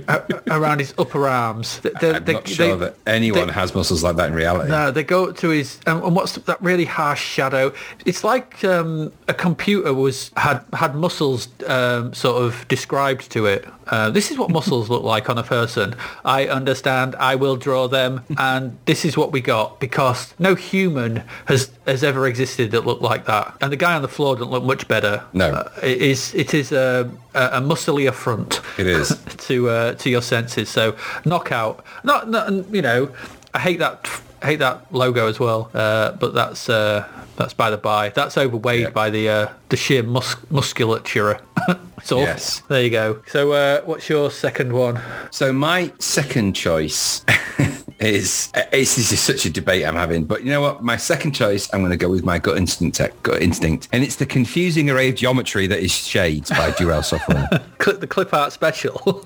a- around his upper arms? They- they- I'm they- not sure they- that anyone they- has muscles like that in reality. no, they go to his and, and what's that really harsh shadow? It's like um, a computer was had had muscles um, sort of described to it. Uh, this is what muscles look like on a person. I understand. I will draw them, and this is what we got because no human has has ever existed that looked like that. And the guy on the floor doesn't look much better. No. Uh, it is it is a, a, a muscly affront It is. to uh, to your senses. So knockout, not, not you know, I hate that hate that logo as well. Uh, but that's uh, that's by the by. That's overweighed Yeah. by the uh, the sheer mus- musculature. so Yes. there you go. So uh, what's your second one? So my second choice is it's, this is such a debate I'm having, but you know what? My second choice, I'm going to go with my gut instinct, gut instinct, and it's the confusing array of geometry that is Shades by Durell Software. Clip the clip art special.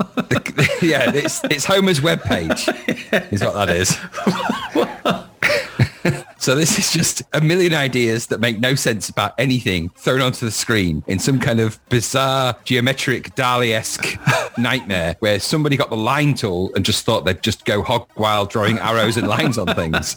yeah, it's it's Homer's webpage, is what that is. So this is just a million ideas that make no sense about anything thrown onto the screen in some kind of bizarre geometric Dali-esque nightmare where somebody got the line tool and just thought they'd just go hog wild drawing arrows and lines on things.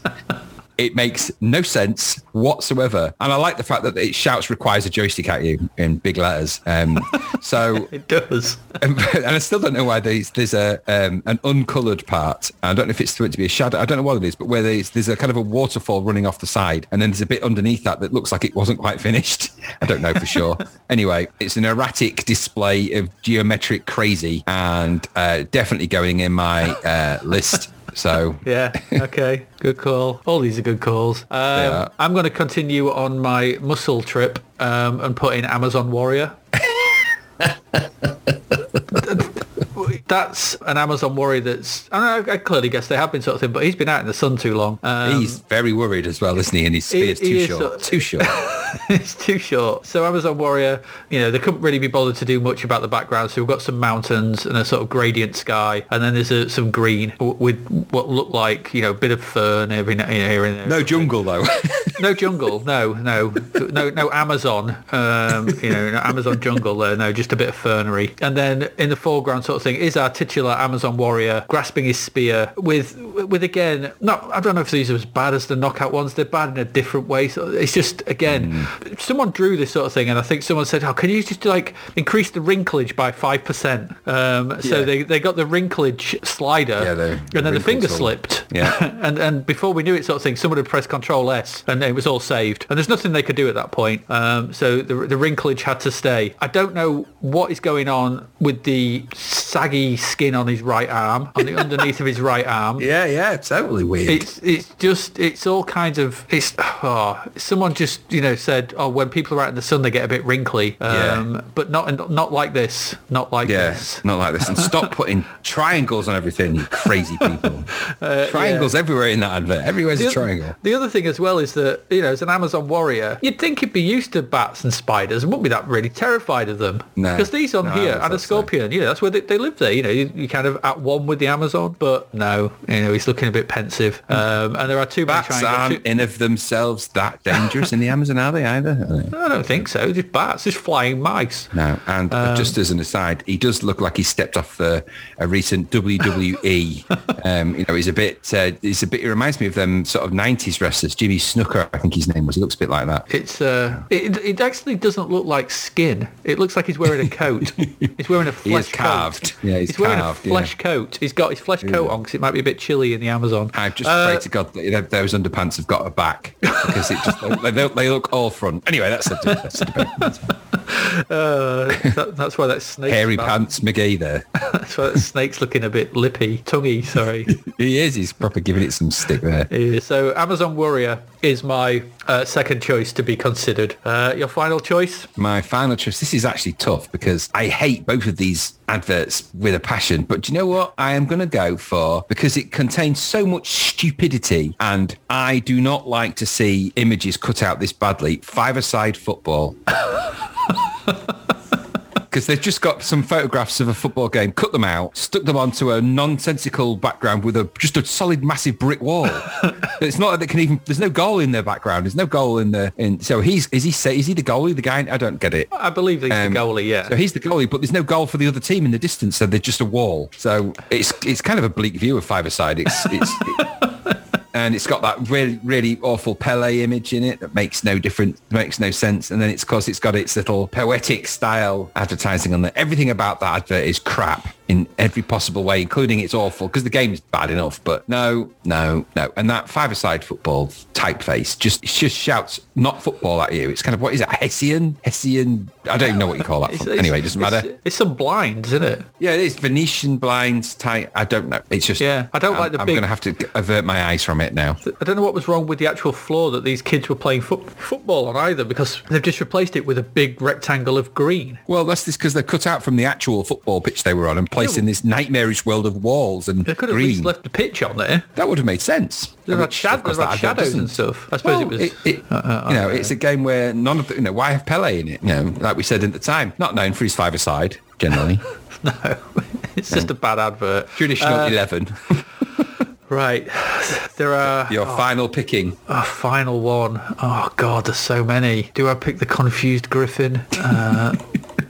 It makes no sense whatsoever. And I like the fact that it shouts requires a joystick at you in big letters. Um, so it does. and, and I still don't know why there's there's a um, an uncoloured part. I don't know if it's meant to be a shadow. I don't know what it is, but where there's there's a kind of a waterfall running off the side, and then there's a bit underneath that that looks like it wasn't quite finished. I don't know for sure. anyway, it's an erratic display of geometric crazy, and uh, definitely going in my uh, list. So Yeah. Okay. good call. All these are good calls. Um, are. I'm going to continue on my muscle trip um, and put in Amazon Warrior. That's an Amazon Warrior that's, I, know, I clearly guess they have been sort of thing, but he's been out in the sun too long. Um, he's very worried as well, isn't he? And his spear's he too short. sort of- Too short. it's too short. So Amazon Warrior, you know, they couldn't really be bothered to do much about the background. So we've got some mountains and a sort of gradient sky, and then there's a, some green w- with what looked like, you know, a bit of fern every now- here and there. No jungle though. no jungle. No, no, no, no Amazon. Um, you know, no Amazon jungle there. No, just a bit of fernery. And then in the foreground, sort of thing, is our titular Amazon warrior grasping his spear with, with again, not. I don't know if these are as bad as the knockout ones. They're bad in a different way. So it's just again, someone drew this sort of thing, and I think someone said, "Oh, can you just like increase the wrinklage by five percent?" Um, so Yeah. they they got the wrinklage slider, Yeah, the- the and then the finger all- slipped. Yeah. and and before we knew it, sort of thing, someone had pressed Control S, and it was all saved. And there's nothing they could do at that point. Um, so the the wrinklage had to stay. I don't know what is going on with the saggy skin on his right arm, on the underneath of his right arm. yeah, yeah, totally weird. It's it's just it's all kinds of it's oh, someone just you know said oh when people are out in the sun they get a bit wrinkly um, Yeah. but not not like this not like Yeah, this not like this. And stop putting triangles on everything, you crazy people. triangles everywhere in that advert. Everywhere's a Uh, The oth- triangle. The other thing as well is that, you know, as an Amazon warrior, you'd think he'd be used to bats and spiders and wouldn't be that really terrified of them. No. Because these on No, here, and a so. scorpion, you know, that's where they, they live there. You know, you, kind of at one with the Amazon, but no, you know, he's looking a bit pensive. Um, and there are two Bats aren't in of themselves that dangerous in the Amazon, are they either? Are they? I don't think so. Just bats, just flying mice. No, and Um, just as an aside, he does look like he stepped off the a recent WWE. um, you know, he's a bit, uh, he's a bit. He reminds me of them sort of '90s wrestlers. Jimmy Snuka, I think his name was. He looks a bit like that. It's uh, it, it actually doesn't look like skin. It looks like he's wearing a coat. he's wearing a flesh He is coat. carved. Yeah, he's wearing carved, a yeah. flesh coat. He's got his flesh coat on because it might be a bit chilly in the Amazon. I'm just Uh, afraid to God that those underpants have got a back because it just they, they, they look all front. Anyway, that's a, that's a debate. Uh, that, that's why that snake. hairy pants McGee there. That's why that snake's looking a bit lippy, tonguey. Sorry. He is. He's proper giving it some stick there. Yeah, so Amazon Warrior is my uh, second choice to be considered. Uh, your final choice? My final choice. This is actually tough because I hate both of these adverts with a passion. But do you know what? I am going to go for because it contains so much stupidity, and I do not like to see images cut out this badly. Five-a-side football. Because they've just got some photographs of a football game, cut them out, stuck them onto a nonsensical background with a just a solid, massive brick wall. it's not that they can even. There's no goal in their background. There's no goal in the. In, so he's is he say is he the goalie? The guy I don't get it. I believe he's Um, the goalie. Yeah. So he's the goalie, but there's no goal for the other team in the distance. So they're just a wall. So it's it's kind of a bleak view of five-a-side. It's it's. And it's got that really, really awful Pele image in it that makes no difference, makes no sense. And then it's because it's got its little poetic style advertising on there. Everything about that advert is crap. In every possible way, including it's awful because the game is bad enough. But no, no, no. And that five-a-side football typeface just just shouts not football at you. It's kind of what is it? Hessian, Hessian. I don't even know what you call that. It's- anyway, it doesn't matter. It's, some blinds, isn't it? Yeah, it is Venetian blinds type. I don't know. It's just Yeah, I don't I'm- like the I'm big- going to have to avert my eyes from it now. I don't know what was wrong with the actual floor that these kids were playing foot football on either, because they've just replaced it with a big rectangle of green. Well, that's just because they're cut out from the actual football pitch they were on and placed in this nightmarish world of walls and They could have at green. least left the pitch on there. That would have made sense. Had, Which, shad- of course, there had that shadows and doesn't. stuff. I suppose Well, it was. it, it- you know, it's a game where none of the, you know, why have Pele in it? You know, like we said at the time, not known for his five-a-side, generally. no, it's just a bad advert. Traditional Uh, 11. Right, there are Your final picking. a final one. Oh God, there's so many. Do I pick the confused Gryphon? Uh,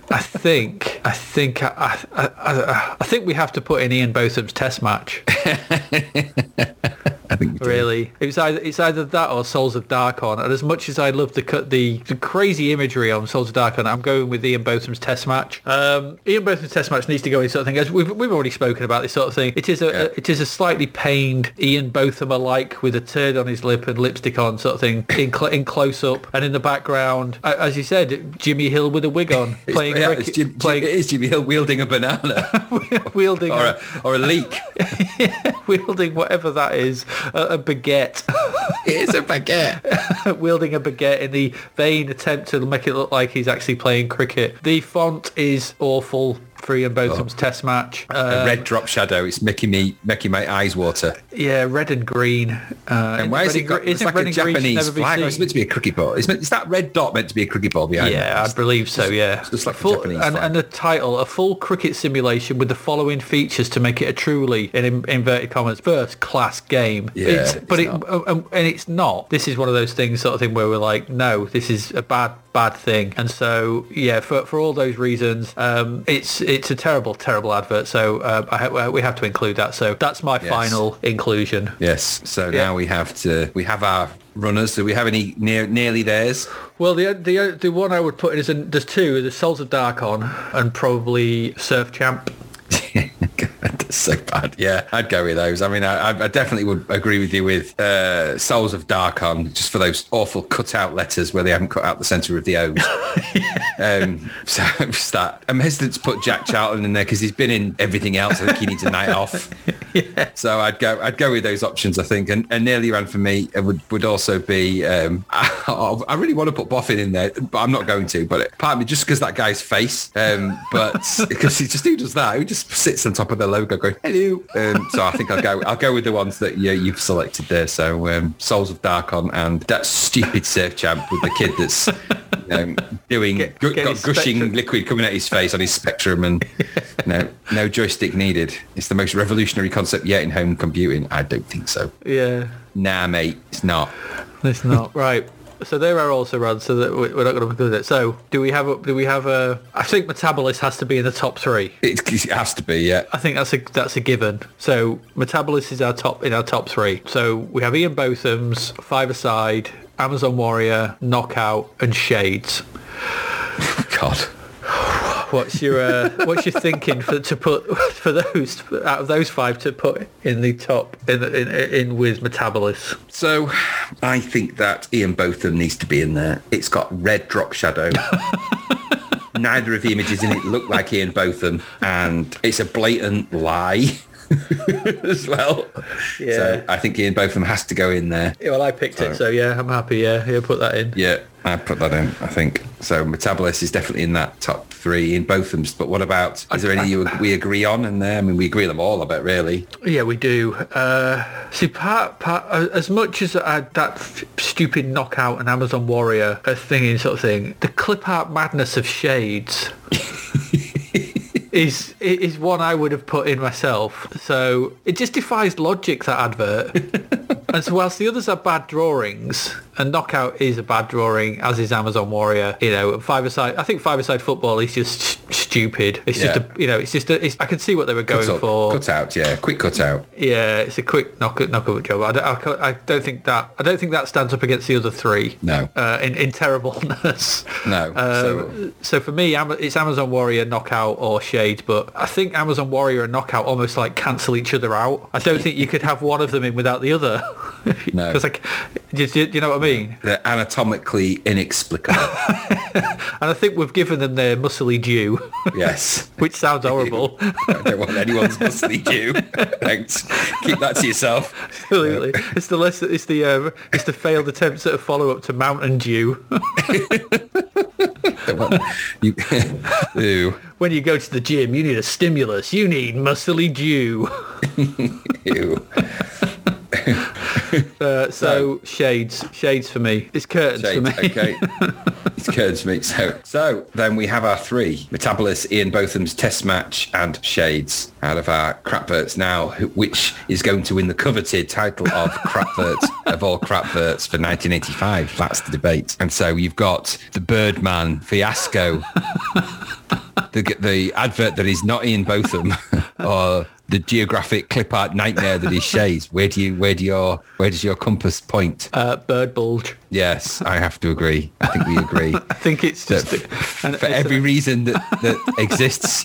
I think. I think. I, I, I, I think we have to put in Ian Botham's Test match. I think. Really, it's either it's either that or Souls of Darkon. And as much as I love the cut the, the crazy imagery on Souls of Darkon, I'm going with Ian Botham's Test match. Um, Ian Botham's Test match needs to go in sort of thing. As we've we've already spoken about this sort of thing. It is a, Yeah. it is a slightly pained Ian Botham alike with a turd on his lip and lipstick on sort of thing in cl- in close up and in the background, a- as you said, Jimmy Hill with a wig on playing yeah, cricket- Jim, playing it is Jimmy Hill wielding a banana wielding or a, a, or a leek. wielding whatever that is a, a baguette. it is a baguette. wielding a baguette in the vain attempt to make it look like he's actually playing cricket. The font is awful for Ian Botham's test match. A Uh, red drop shadow. It's making me making my eyes water. yeah, red and green. Uh, And why is it and got, it's like red a Japanese flag? It's meant to be a cricket ball. Is, meant, is that red dot meant to be a cricket ball behind Yeah, I believe so. Yeah, it's like a full, Japanese and, flag. and the title: a full cricket simulation with the following features to make it a truly, in in- inverted commas, first class game. Yeah, It's- it's but it not. um, um, and it's not. This is one of those things, sort of thing, where we're like, no, this is a bad bad thing. And so, yeah, for for all those reasons, um, it's it's a terrible terrible advert. So uh, I ha- we have to include that. So that's my Yes. final inclusion. Yes. So Yeah. now we have to we have our runners. Do we have any near nearly theirs? Well, the the the one I would put in is in, there's two. There's Souls of Darkon and probably Surf Champ. So bad. Yeah, I'd go with those. I mean, I, I definitely would agree with you with uh, Souls of Darkon, just for those awful cut-out letters where they haven't cut out the centre of the O's. um, so just that. I'm hesitant to put Jack Charlton in there because he's been in everything else. I think he needs a night off. So I'd go. I'd go with those options. I think, and, and nearly ran for me would would also be. Um, I, I really want to put Boffin in there, but I'm not going to. But part of me just because that guy's face, um, but because he just who does that? Who just sits on top of the logo going hello? Um, so I think I'll go. I'll go with the ones that you, you've selected there. So um, Souls of Darkon and that stupid surf champ with the kid that's. Um, doing Get- gu- get got gushing Spectrum. liquid coming out his face on his spectrum and no no joystick needed it's the most revolutionary concept yet in home computing i don't think so Yeah, nah mate it's not it's not right. So there are also runs, so that we- we're not going to include it. So do we have a? Do we have a? I think Metabolis has to be in the top three. it, it has to be yeah I think that's a that's a given. So Metabolis is our top in our top three. So we have Ian Botham's Five Aside, Amazon Warrior, Knockout, and Shades. god What's your uh, what's your thinking for to put for those out of those five to put in the top in in, in with Metabolis? so i think that ian botham needs to be in there. It's got red drop shadow. Neither of the images in it look like ian botham and it's a blatant lie as well Yeah. so i think ian botham has to go in there Yeah, well, I picked it, so yeah, I'm happy. Yeah, yeah, put that in. Yeah, I put that in. I think so. Metabolis is definitely in that top three in both of them. But what about? Is there any you we agree on in there? I mean, we agree on them all. I bet really. Yeah, we do. Uh, see, part, part, as much as I, that f- stupid knockout and Amazon Warrior uh, thingy sort of thing, the clip art madness of Shades is is one I would have put in myself. So it just defies logic that advert. and so whilst the others are bad drawings, and Knockout is a bad drawing, as is Amazon Warrior. You know, five aside. I think five aside football is just st- stupid. It's Yeah. just a, you know, it's just a, it's, I can see what they were going Cut, for. cut out, yeah, quick cut out. Yeah, it's a quick knock knock up job. I don't, I, I don't think that I don't think that stands up against the other three. No. uh, in in terribleness. No, so- Um, so for me, it's Amazon Warrior, Knockout, or Shade. But I think Amazon Warrior and Knockout almost like cancel each other out. I don't think you could have one of them in without the other. No. because like, do, do you know what I mean? They're anatomically inexplicable. And I think we've given them their muscly due, yes. which sounds horrible. I don't want anyone's muscly Jew. Thanks. Keep that to yourself. Absolutely, it's the less, it's the um, it's the failed attempts at a follow up to Mountain Dew. You, Ew. When you go to the gym, you need a stimulus. You need muscly Dew. Ew. Uh, so shades, shades for me. It's curtains for me. okay. It's curtains for me. So, so then we have our three. Metabolis, Ian Botham's test match and Shades out of our crapverts now, which is going to win the coveted title of crapverts of all crapverts for 1985. That's the debate. And so you've got the Birdman fiasco, the, the advert that is not Ian Botham or the geographic clip art nightmare that is Shades. Where do you, where do your, where does your compass point? Uh, bird bulge. Yes, I have to agree. I think we agree. I think it's that just f- and for it's- every reason that, that exists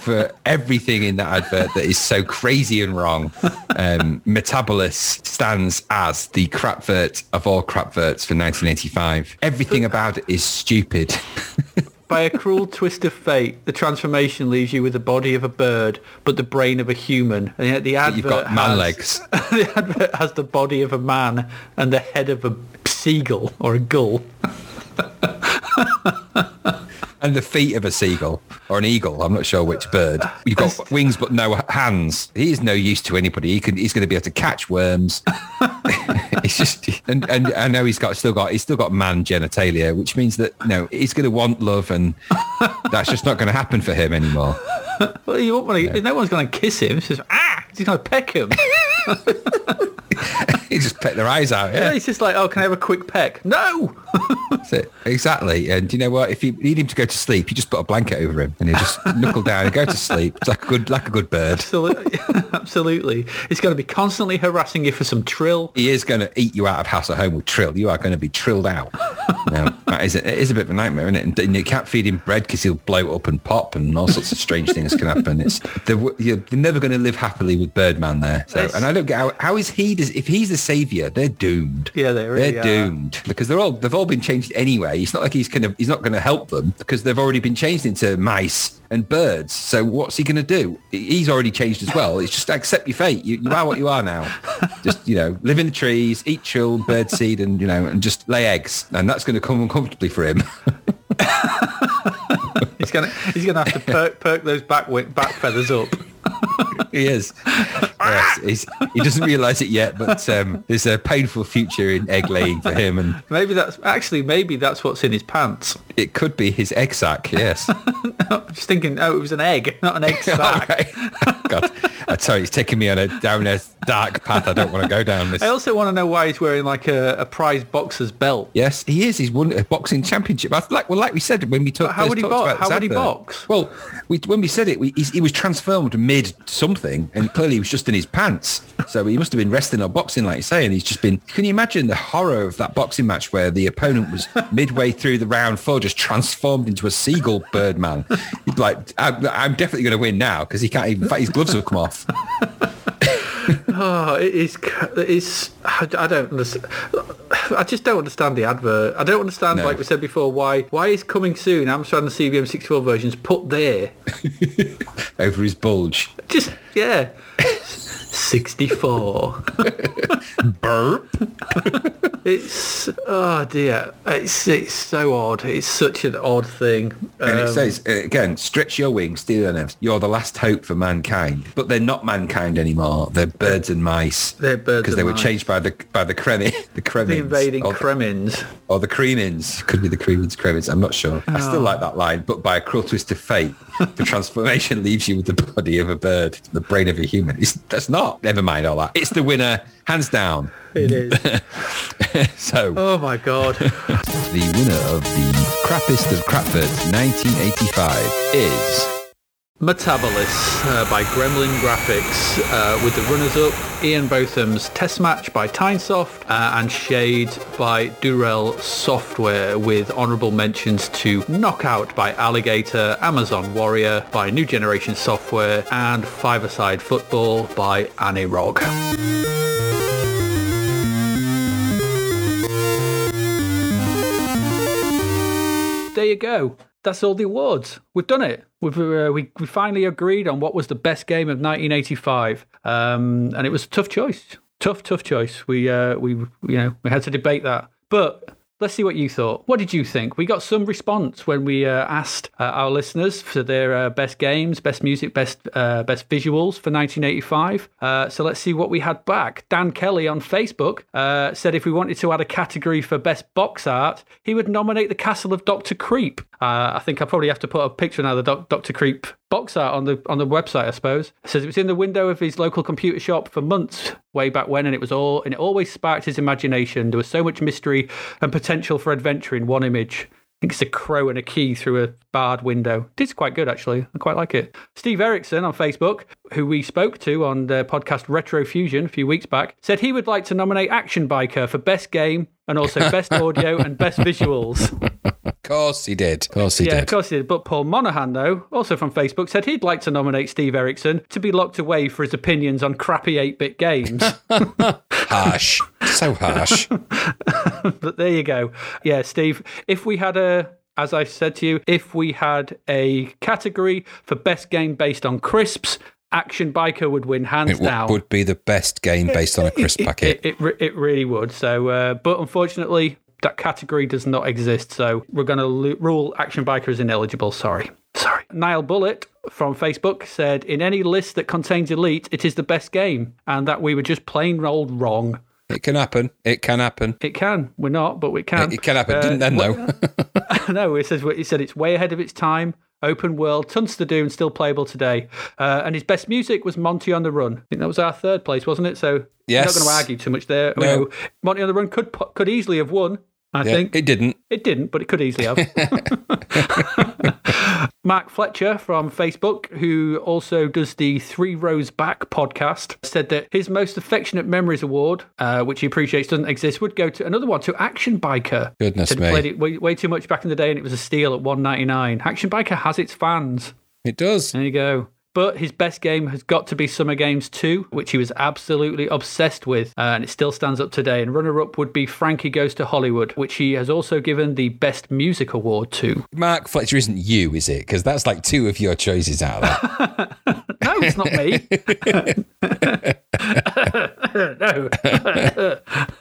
for everything in that advert that is so crazy and wrong, um, Metabolis stands as the crapvert of all crapverts for 1985. Everything about it is stupid. By a cruel twist of fate, the transformation leaves you with the body of a bird, but the brain of a human. And yet the advert You've got man has, legs. the advert has the body of a man and the head of a seagull or a gull. And the feet of a seagull or an eagle. I'm not sure which bird. You've got wings but no hands. He is no use to anybody. He can. He's going to be able to catch worms. it's just, and, and I know he's got still got he's still got man genitalia, which means that you know he's going to want love, and that's just not going to happen for him anymore. Well, you want to, no one's going to kiss him. It's just, ah, he's going to peck him. he just peck their eyes out. Yeah, He's just like, oh, can I have a quick peck? No! that's it exactly. And you know what? If you need him to go to sleep, you just put a blanket over him, and he just knuckle down and go to sleep. It's like a good like a good bird. Absolutely. Absolutely. He's going to be constantly harassing you for some trill. he is going to eat you out of house at home with trill. You are going to be trilled out. now, that is a, it is a bit of a nightmare, isn't it? And, you can't feed him bread because he'll blow up and pop, and all sorts of strange things can happen. It's they're, you're never going to live happily with Birdman there. So, It's- and I don't get how, how is he? If he's the savior, they're doomed. Yeah, they really they're are. doomed because they're all they've all been changed anyway. It's not like he's kind of he's not going to help them because they've already been changed into mice and birds. So what's he going to do? He's already changed as well. It's just accept your fate. You, you are what you are now. Just you know, live in the trees, eat chill, bird seed, and you know, and just lay eggs. And that's going to come uncomfortably for him. He's going to he's going to have to perk, perk those back, back feathers up. he is. yes, he's, he doesn't realise it yet, but um, there's a painful future in egg laying for him, and Maybe that's, actually, maybe that's what's in his pants. it could be his egg sac. Yes. I'm just thinking, oh, it was an egg, not an egg sack. Right. God, I tell you, it's taking me on a down a dark path. I don't want to go down this. I also want to know why he's wearing like a, a prize boxer's belt. Yes, he is. He's won a boxing championship. Like well, like we said when we talked. How would he talked bo- about how would he box? Well, we, when we said it, we, he's, he was transformed mid something, and clearly he was just in his pants. So he must have been wrestling or boxing, like you say, and he's just been. Can you imagine the horror of that boxing match where the opponent was midway through the round four, just transformed into a seagull bird man? He'd like, I'm, I'm definitely going to win now because he can't even. In fact, his gloves have come off. Oh, it is. It is. I don't understand. I just don't understand the advert. I don't understand, No. like we said before, why why is coming soon Amstrad and CBM 64 versions put there? over his bulge. Just yeah. 64. Burp. It's oh dear. It's it's so odd. It's such an odd thing. And it Um, says, uh, again, stretch your wings, steal your nerves. You're the last hope for mankind. But they're not mankind anymore. They're birds and mice. They're birds Because they were mice. changed by the by the Kremi, the Kremins. the invading or, Kremins. or the Kremins. Could be the Kremins, Kremins. I'm not sure. I Oh. still like that line. But by a cruel twist of fate, the transformation leaves you with the body of a bird, the brain of a human. It's, that's not. Never mind all that. It's the winner hands down. It is. So oh my god. the winner of the crappest of Crapford 1985 is. Metabolis uh, by Gremlin Graphics, uh, with the runners-up Ian Botham's Test Match by Tynesoft uh, and Shade by Durell Software, with honourable mentions to Knockout by Alligata, Amazon Warrior by New Generation Software, and Five-A-Side Football by Anirog. There you go. That's all the awards. We've done it. We've uh, we we finally agreed on what was the best game of 1985, um, and it was a tough choice. Tough, tough choice. We uh, we you know we had to debate that, but. Let's see what you thought. What did you think? We got some response when we uh, asked uh, our listeners for their uh, best games, best music, best uh, best visuals for 1985. Uh, so let's see what we had back. Dan Kelly on Facebook uh, said if we wanted to add a category for best box art, he would nominate the Castle of Doctor Creep. I think I probably have to put a picture now of the Doc- Doctor Creep box art on the on the website. I suppose it says it was in the window of his local computer shop for months way back when, and it was all and it always sparked his imagination. There was so much mystery and potential for adventure in one image. I think it's a crow and a key through a barred window. It's quite good, actually. I quite like it. Steve Erickson on Facebook, who we spoke to on the podcast Retro Fusion a few weeks back, said he would like to nominate Action Biker for Best Game and also Best Audio and Best Visuals. Of course he did. Of course he Yeah, did. of course he did. But Paul Monahan, though, also from Facebook, said he'd like to nominate Steve Erickson to be locked away for his opinions on crappy 8 bit games. Harsh. So harsh. but there you go. Yeah, Steve, if we had a, as I said to you, if we had a category for best game based on crisps, Action Biker would win hands It w- down. would be the best game based on a crisp packet. It, it, it really would. So, uh, but unfortunately, that category does not exist. So we're going to lo- rule Action Biker as ineligible. Sorry. Sorry. Niall Bullet from Facebook said, in any list that contains Elite, it is the best game, and that we were just plain old wrong. It can happen. It can happen. It can. We're not, but we can. It can happen. Didn't then though. no, it says it said it's way ahead of its time. Open world, tons to do, and still playable today. Uh, and his best music was Monty on the Run. I think that was our third place, wasn't it? So Yes. we're not going to argue too much there. No. Monty on the Run could could easily have won. I Yeah, think it didn't. it didn't, but it could easily have. Mark Fletcher from Facebook, who also does the Three Rows Back podcast, said that his most affectionate memories award, uh, which he appreciates doesn't exist, would go to another one to Action Biker. Goodness Said me. played it way, way too much back in the day, and it was a steal at one ninety nine. Action Biker has its fans. It does. There you go. But his best game has got to be Summer Games 2, which he was absolutely obsessed with, uh, and it still stands up today. And runner up would be Frankie Goes to Hollywood, which he has also given the Best Music Award to. Mark Fletcher isn't you, is it? Because that's like two of your choices out of that. No, it's not me. no.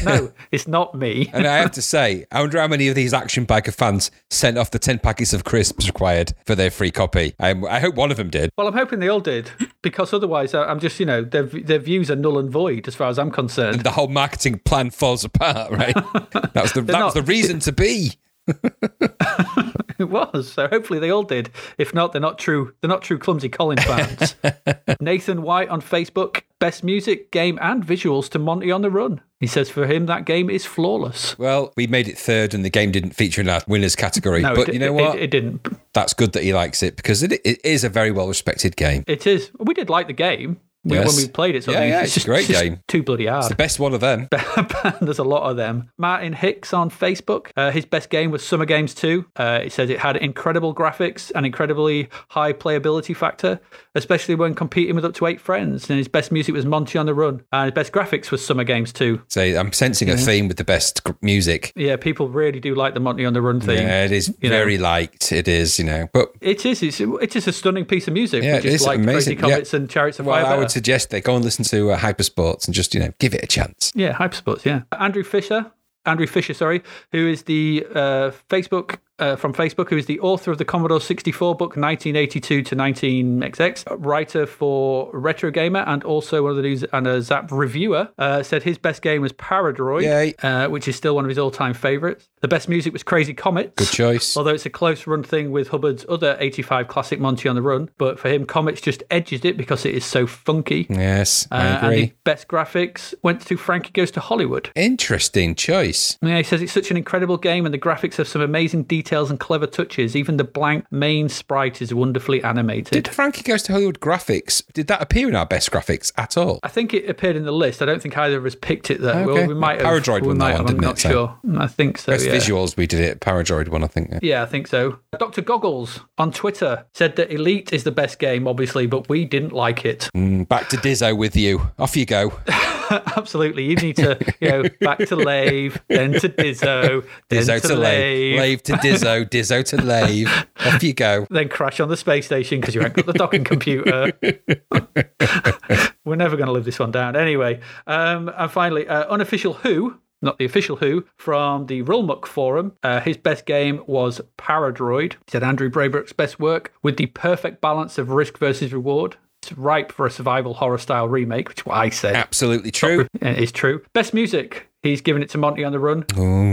no, it's not me. and I have to say, I wonder how many of these Action Biker fans sent off the 10 packets of crisps required for their free copy. I, I hope one of them did. Well, I'm hoping they all did, because otherwise, I- I'm just, you know, their, their views are null and void as far as I'm concerned. The whole marketing plan falls apart, right? That was the, that not- was the reason to be. It was. So hopefully they all did. If not, they're not true. They're not true clumsy Colin fans. Nathan White on Facebook, best music, game, and visuals to Monty on the Run. He says for him that game is flawless. Well, we made it third and the game didn't feature in our winners category. No, but it, you know what? It, it didn't. That's good that he likes it because it, it is a very well respected game. It is. We did like the game. Yes. When we played it, so Yeah, yeah, it's a great just game. Too bloody hard. The best one of them. There's a lot of them. Martin Hicks on Facebook. Uh, his best game was Summer Games 2. Uh, it says it had incredible graphics and incredibly high playability factor, especially when competing with up to eight friends. And his best music was Monty on the Run. And his best graphics was Summer Games 2. So I'm sensing a theme with the best gr- music. Yeah, people really do like the Monty on the Run theme. Yeah, it is you know. very liked. It is, you know. But It is. It's, it is a stunning piece of music. Yeah, it just is like Crazy amazing. Yeah. Comets and Chariots of well, Fire. I better. would suggest they go and listen to uh, Hypersports and just, you know, give it a chance. Yeah, Hypersports, yeah. Andrew Fisher, Andrew Fisher, sorry, who is the uh, Facebook uh, from Facebook, who is the author of the Commodore 64 book 1982 to 19XX, writer for Retro Gamer, and also one of the news and a Zzap reviewer, uh, said his best game was Paradroid, uh, which is still one of his all-time favorites. The best music was Crazy Comets. Good choice. Although it's a close run thing with Hubbard's other 85 classic Monty on the Run, but for him, Comets just edges it because it is so funky. Yes, I Uh, and agree. the best graphics went to Frankie Goes to Hollywood. Interesting choice. Yeah, he says it's such an incredible game and the graphics have some amazing details and clever touches. Even the blank main sprite is wonderfully animated. Did Frankie Goes to Hollywood graphics, did that appear in our best graphics at all? I think it appeared in the list. I don't think either of us picked it though. Okay. Well, we might have. Paradroid won that one, didn't I'm it? not So- sure. I think so. Best yeah. visuals, we did it. Paradroid one, I think. Yeah. Yeah, I think so. Dr. Goggles on Twitter said that Elite is the best game, obviously, but we didn't like it. Mm, back to Diso with you. Off you go. Absolutely. You need to, you know, back to Lave, then to Diso, then Diso to, to Lave. Lave, to Diso. Diso to Lave. Off you go. then crash on the space station because you haven't got the docking computer. We're never going to live this one down. Anyway, um, and finally, uh, unofficial Who, not the official Who, from the Rulmuck forum. Uh, his best game was Paradroid. He said Andrew Braybrook's best work with the perfect balance of risk versus reward. It's ripe for a survival horror style remake, which is what I said. Absolutely true. It is true. Best music. He's given it to Monty on the Run.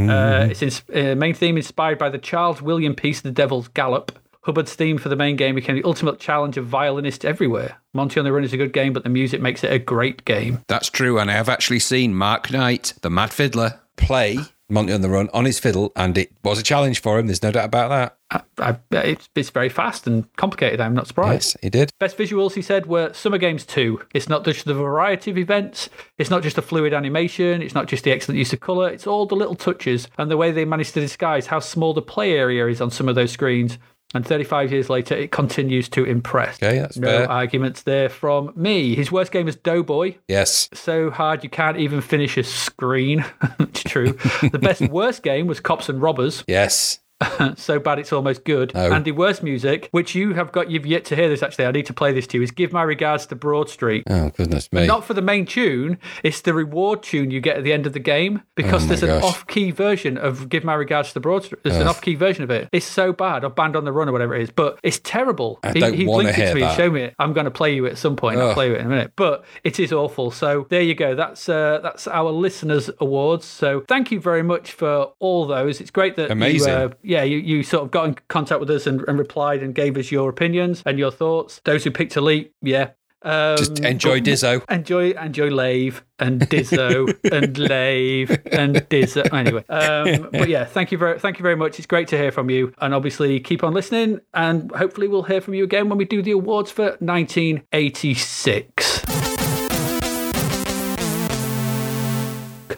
Uh, it's ins- uh, main theme inspired by the Charles William piece The Devil's Gallop. Hubbard's theme for the main game became the ultimate challenge of violinists everywhere. Monty on the Run is a good game, but the music makes it a great game. That's true. And I have actually seen Mark Knight, the Mad Fiddler, play Monty on the Run on his fiddle, and it was a challenge for him. There's no doubt about that. I, I, it's, it's very fast and complicated. I'm not surprised. Yes, he did. Best visuals, he said, were Summer Games 2. It's not just the variety of events, it's not just the fluid animation, it's not just the excellent use of colour, it's all the little touches and the way they managed to disguise how small the play area is on some of those screens. And 35 years later, it continues to impress. Okay, that's no fair. arguments there from me. His worst game is Doughboy. Yes. So hard you can't even finish a screen. it's true. the best worst game was Cops and Robbers. Yes. so bad it's almost good. Oh. And the worst music, which you have got, you've yet to hear this actually. I need to play this to you. Is "Give My Regards to Broad Street." Oh, goodness me. Not for the main tune. It's the reward tune you get at the end of the game because Oh there's an off-key version of "Give My Regards to Broad Street." There's an off-key version of it. It's so bad, or "Band on the Run" or whatever it is. But it's terrible. I he don't he linked it hear to me and that. showed me it. I'm going to play you at some point. I'll play you it in a minute. But it is awful. So there you go. That's uh, that's our listeners' awards. So thank you very much for all those. It's great that Amazing. You, uh, yeah, you, you sort of got in contact with us and, and replied and gave us your opinions and your thoughts. Those who picked Elite, yeah. Um, Just enjoy Diso. Enjoy, enjoy Lave and Diso and Lave and Diso. Anyway, um, but yeah, thank you very, thank you very much. It's great to hear from you, and obviously keep on listening. And hopefully, we'll hear from you again when we do the awards for 1986.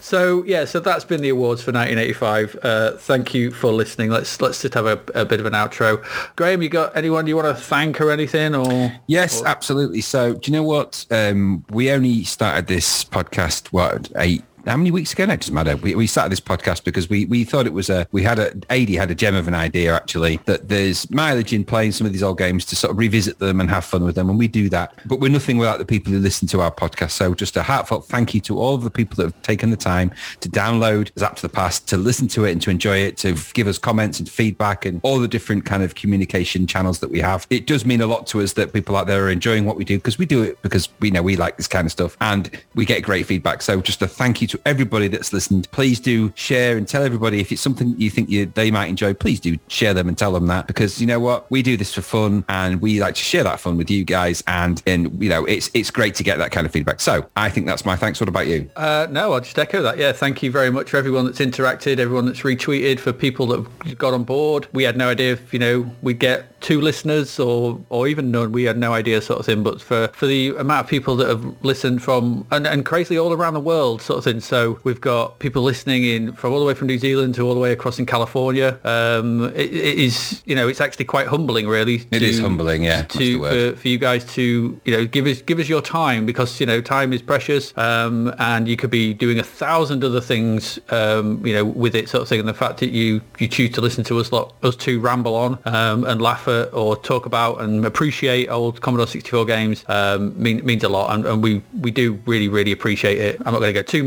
So yeah, so that's been the awards for 1985. Uh, thank you for listening. Let's let's just have a, a bit of an outro. Graham, you got anyone you want to thank or anything? Or Yes, absolutely. So, do you know what? Um, we only started this podcast what eight. How many weeks ago? No, it doesn't matter. We, we started this podcast because we, we thought it was a, we had a, AD had a gem of an idea actually, that there's mileage in playing some of these old games to sort of revisit them and have fun with them. And we do that, but we're nothing without the people who listen to our podcast. So just a heartfelt thank you to all of the people that have taken the time to download Zap to the Past, to listen to it and to enjoy it, to give us comments and feedback and all the different kind of communication channels that we have. It does mean a lot to us that people out there are enjoying what we do because we do it because we know we like this kind of stuff and we get great feedback. So just a thank you to everybody that's listened. Please do share and tell everybody if it's something you think you, they might enjoy, please do share them and tell them that because you know what? We do this for fun and we like to share that fun with you guys. And, and you know, it's, it's great to get that kind of feedback. So I think that's my thanks. What about you? Uh, no, I'll just echo that. Yeah, thank you very much for everyone that's interacted, everyone that's retweeted, for people that got on board. We had no idea if, you know, we'd get two listeners or or even none. We had no idea sort of thing. But for, for the amount of people that have listened from, and, and crazily all around the world sort of thing. So we've got people listening in from all the way from New Zealand to all the way across in California. Um, it, it is, you know, it's actually quite humbling really. It is humbling, yeah, To, for, for you guys to you know give us give us your time because you know time is precious um, and you could be doing a thousand other things um, you know with it sort of thing and the fact that you you choose to listen to us lot us two ramble on um, and laugh at or talk about and appreciate old Commodore 64 games um, mean, means a lot, and, and, we we do really really appreciate it. I'm not going to go too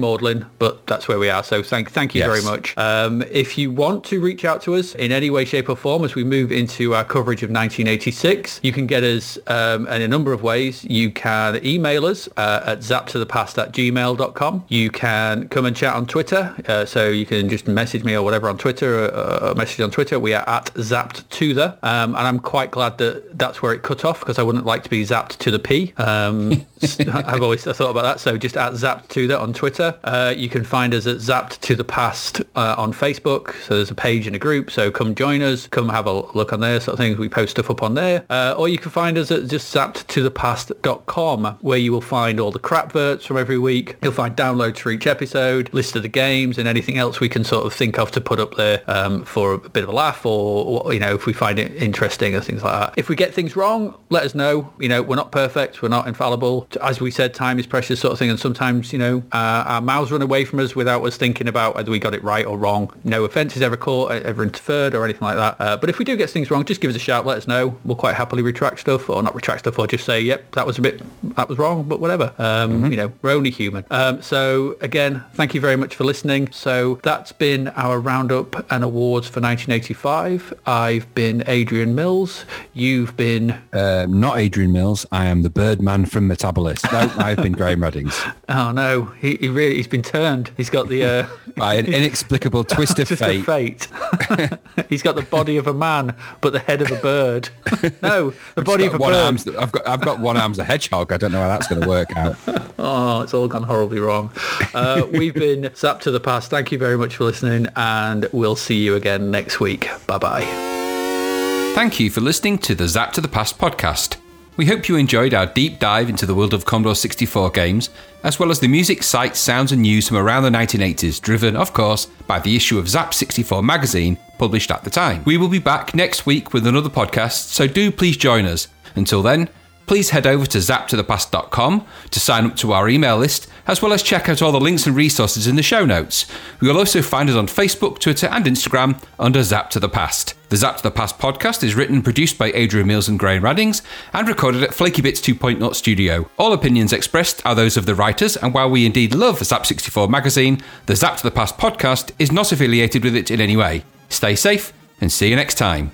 but that's where we are. So thank thank you yes. very much. Um, if you want to reach out to us in any way, shape or form as we move into our coverage of 1986, you can get us um, in a number of ways. You can email us uh, at zaptothepast at gmail.com. You can come and chat on Twitter. Uh, so you can just message me or whatever on Twitter, uh, or message on Twitter. We are at zapped to the, um, and I'm quite glad that that's where it cut off because I wouldn't like to be zapped to the P. Um, I've always thought about that. So just at zapped to the on Twitter. Uh, you can find us at zapped to the past uh, on Facebook. So there's a page and a group. So come join us. Come have a look on there. Sort of things. We post stuff up on there. Uh, or you can find us at just zapped to the past.com where you will find all the crap verts from every week. You'll find downloads for each episode, list of the games and anything else we can sort of think of to put up there um, for a bit of a laugh or, you know, if we find it interesting or things like that. If we get things wrong, let us know. You know, we're not perfect. We're not infallible. As we said, time is precious sort of thing. And sometimes, you know, uh, our run away from us without us thinking about whether we got it right or wrong. No offence is ever caught, ever interfered or anything like that. Uh, but if we do get things wrong, just give us a shout. Let us know. We'll quite happily retract stuff or not retract stuff or just say, yep, that was a bit, that was wrong, but whatever. Um, mm-hmm. You know, we're only human. Um, so again, thank you very much for listening. So that's been our roundup and awards for 1985. I've been Adrian Mills. You've been... Uh, not Adrian Mills. I am the Birdman from Metabolis. No, I've been Graham Reddings. Oh no, he, he really he's been turned. He's got the uh, by an inexplicable twist of fate. Fate. he's got the body of a man, but the head of a bird. no, the body of a one bird. Arm's, I've got I've got one arm's a hedgehog. I don't know how that's going to work out. oh, it's all gone horribly wrong. Uh, we've been Zap to the Past. Thank you very much for listening, and we'll see you again next week. Bye bye. Thank you for listening to the Zap to the Past podcast. We hope you enjoyed our deep dive into the world of Commodore 64 games, as well as the music, sights, sounds, and news from around the 1980s, driven, of course, by the issue of Zap 64 magazine published at the time. We will be back next week with another podcast, so do please join us. Until then, please head over to zaptothepast.com to sign up to our email list, as well as check out all the links and resources in the show notes. You will also find us on Facebook, Twitter, and Instagram under Zap to the Past. The Zap to the Past podcast is written and produced by Adrian Mills and Graham Reddings and recorded at Flaky Bits 2.0 studio. All opinions expressed are those of the writers, and while we indeed love Zzap 64 magazine, the Zap to the Past podcast is not affiliated with it in any way. Stay safe and see you next time.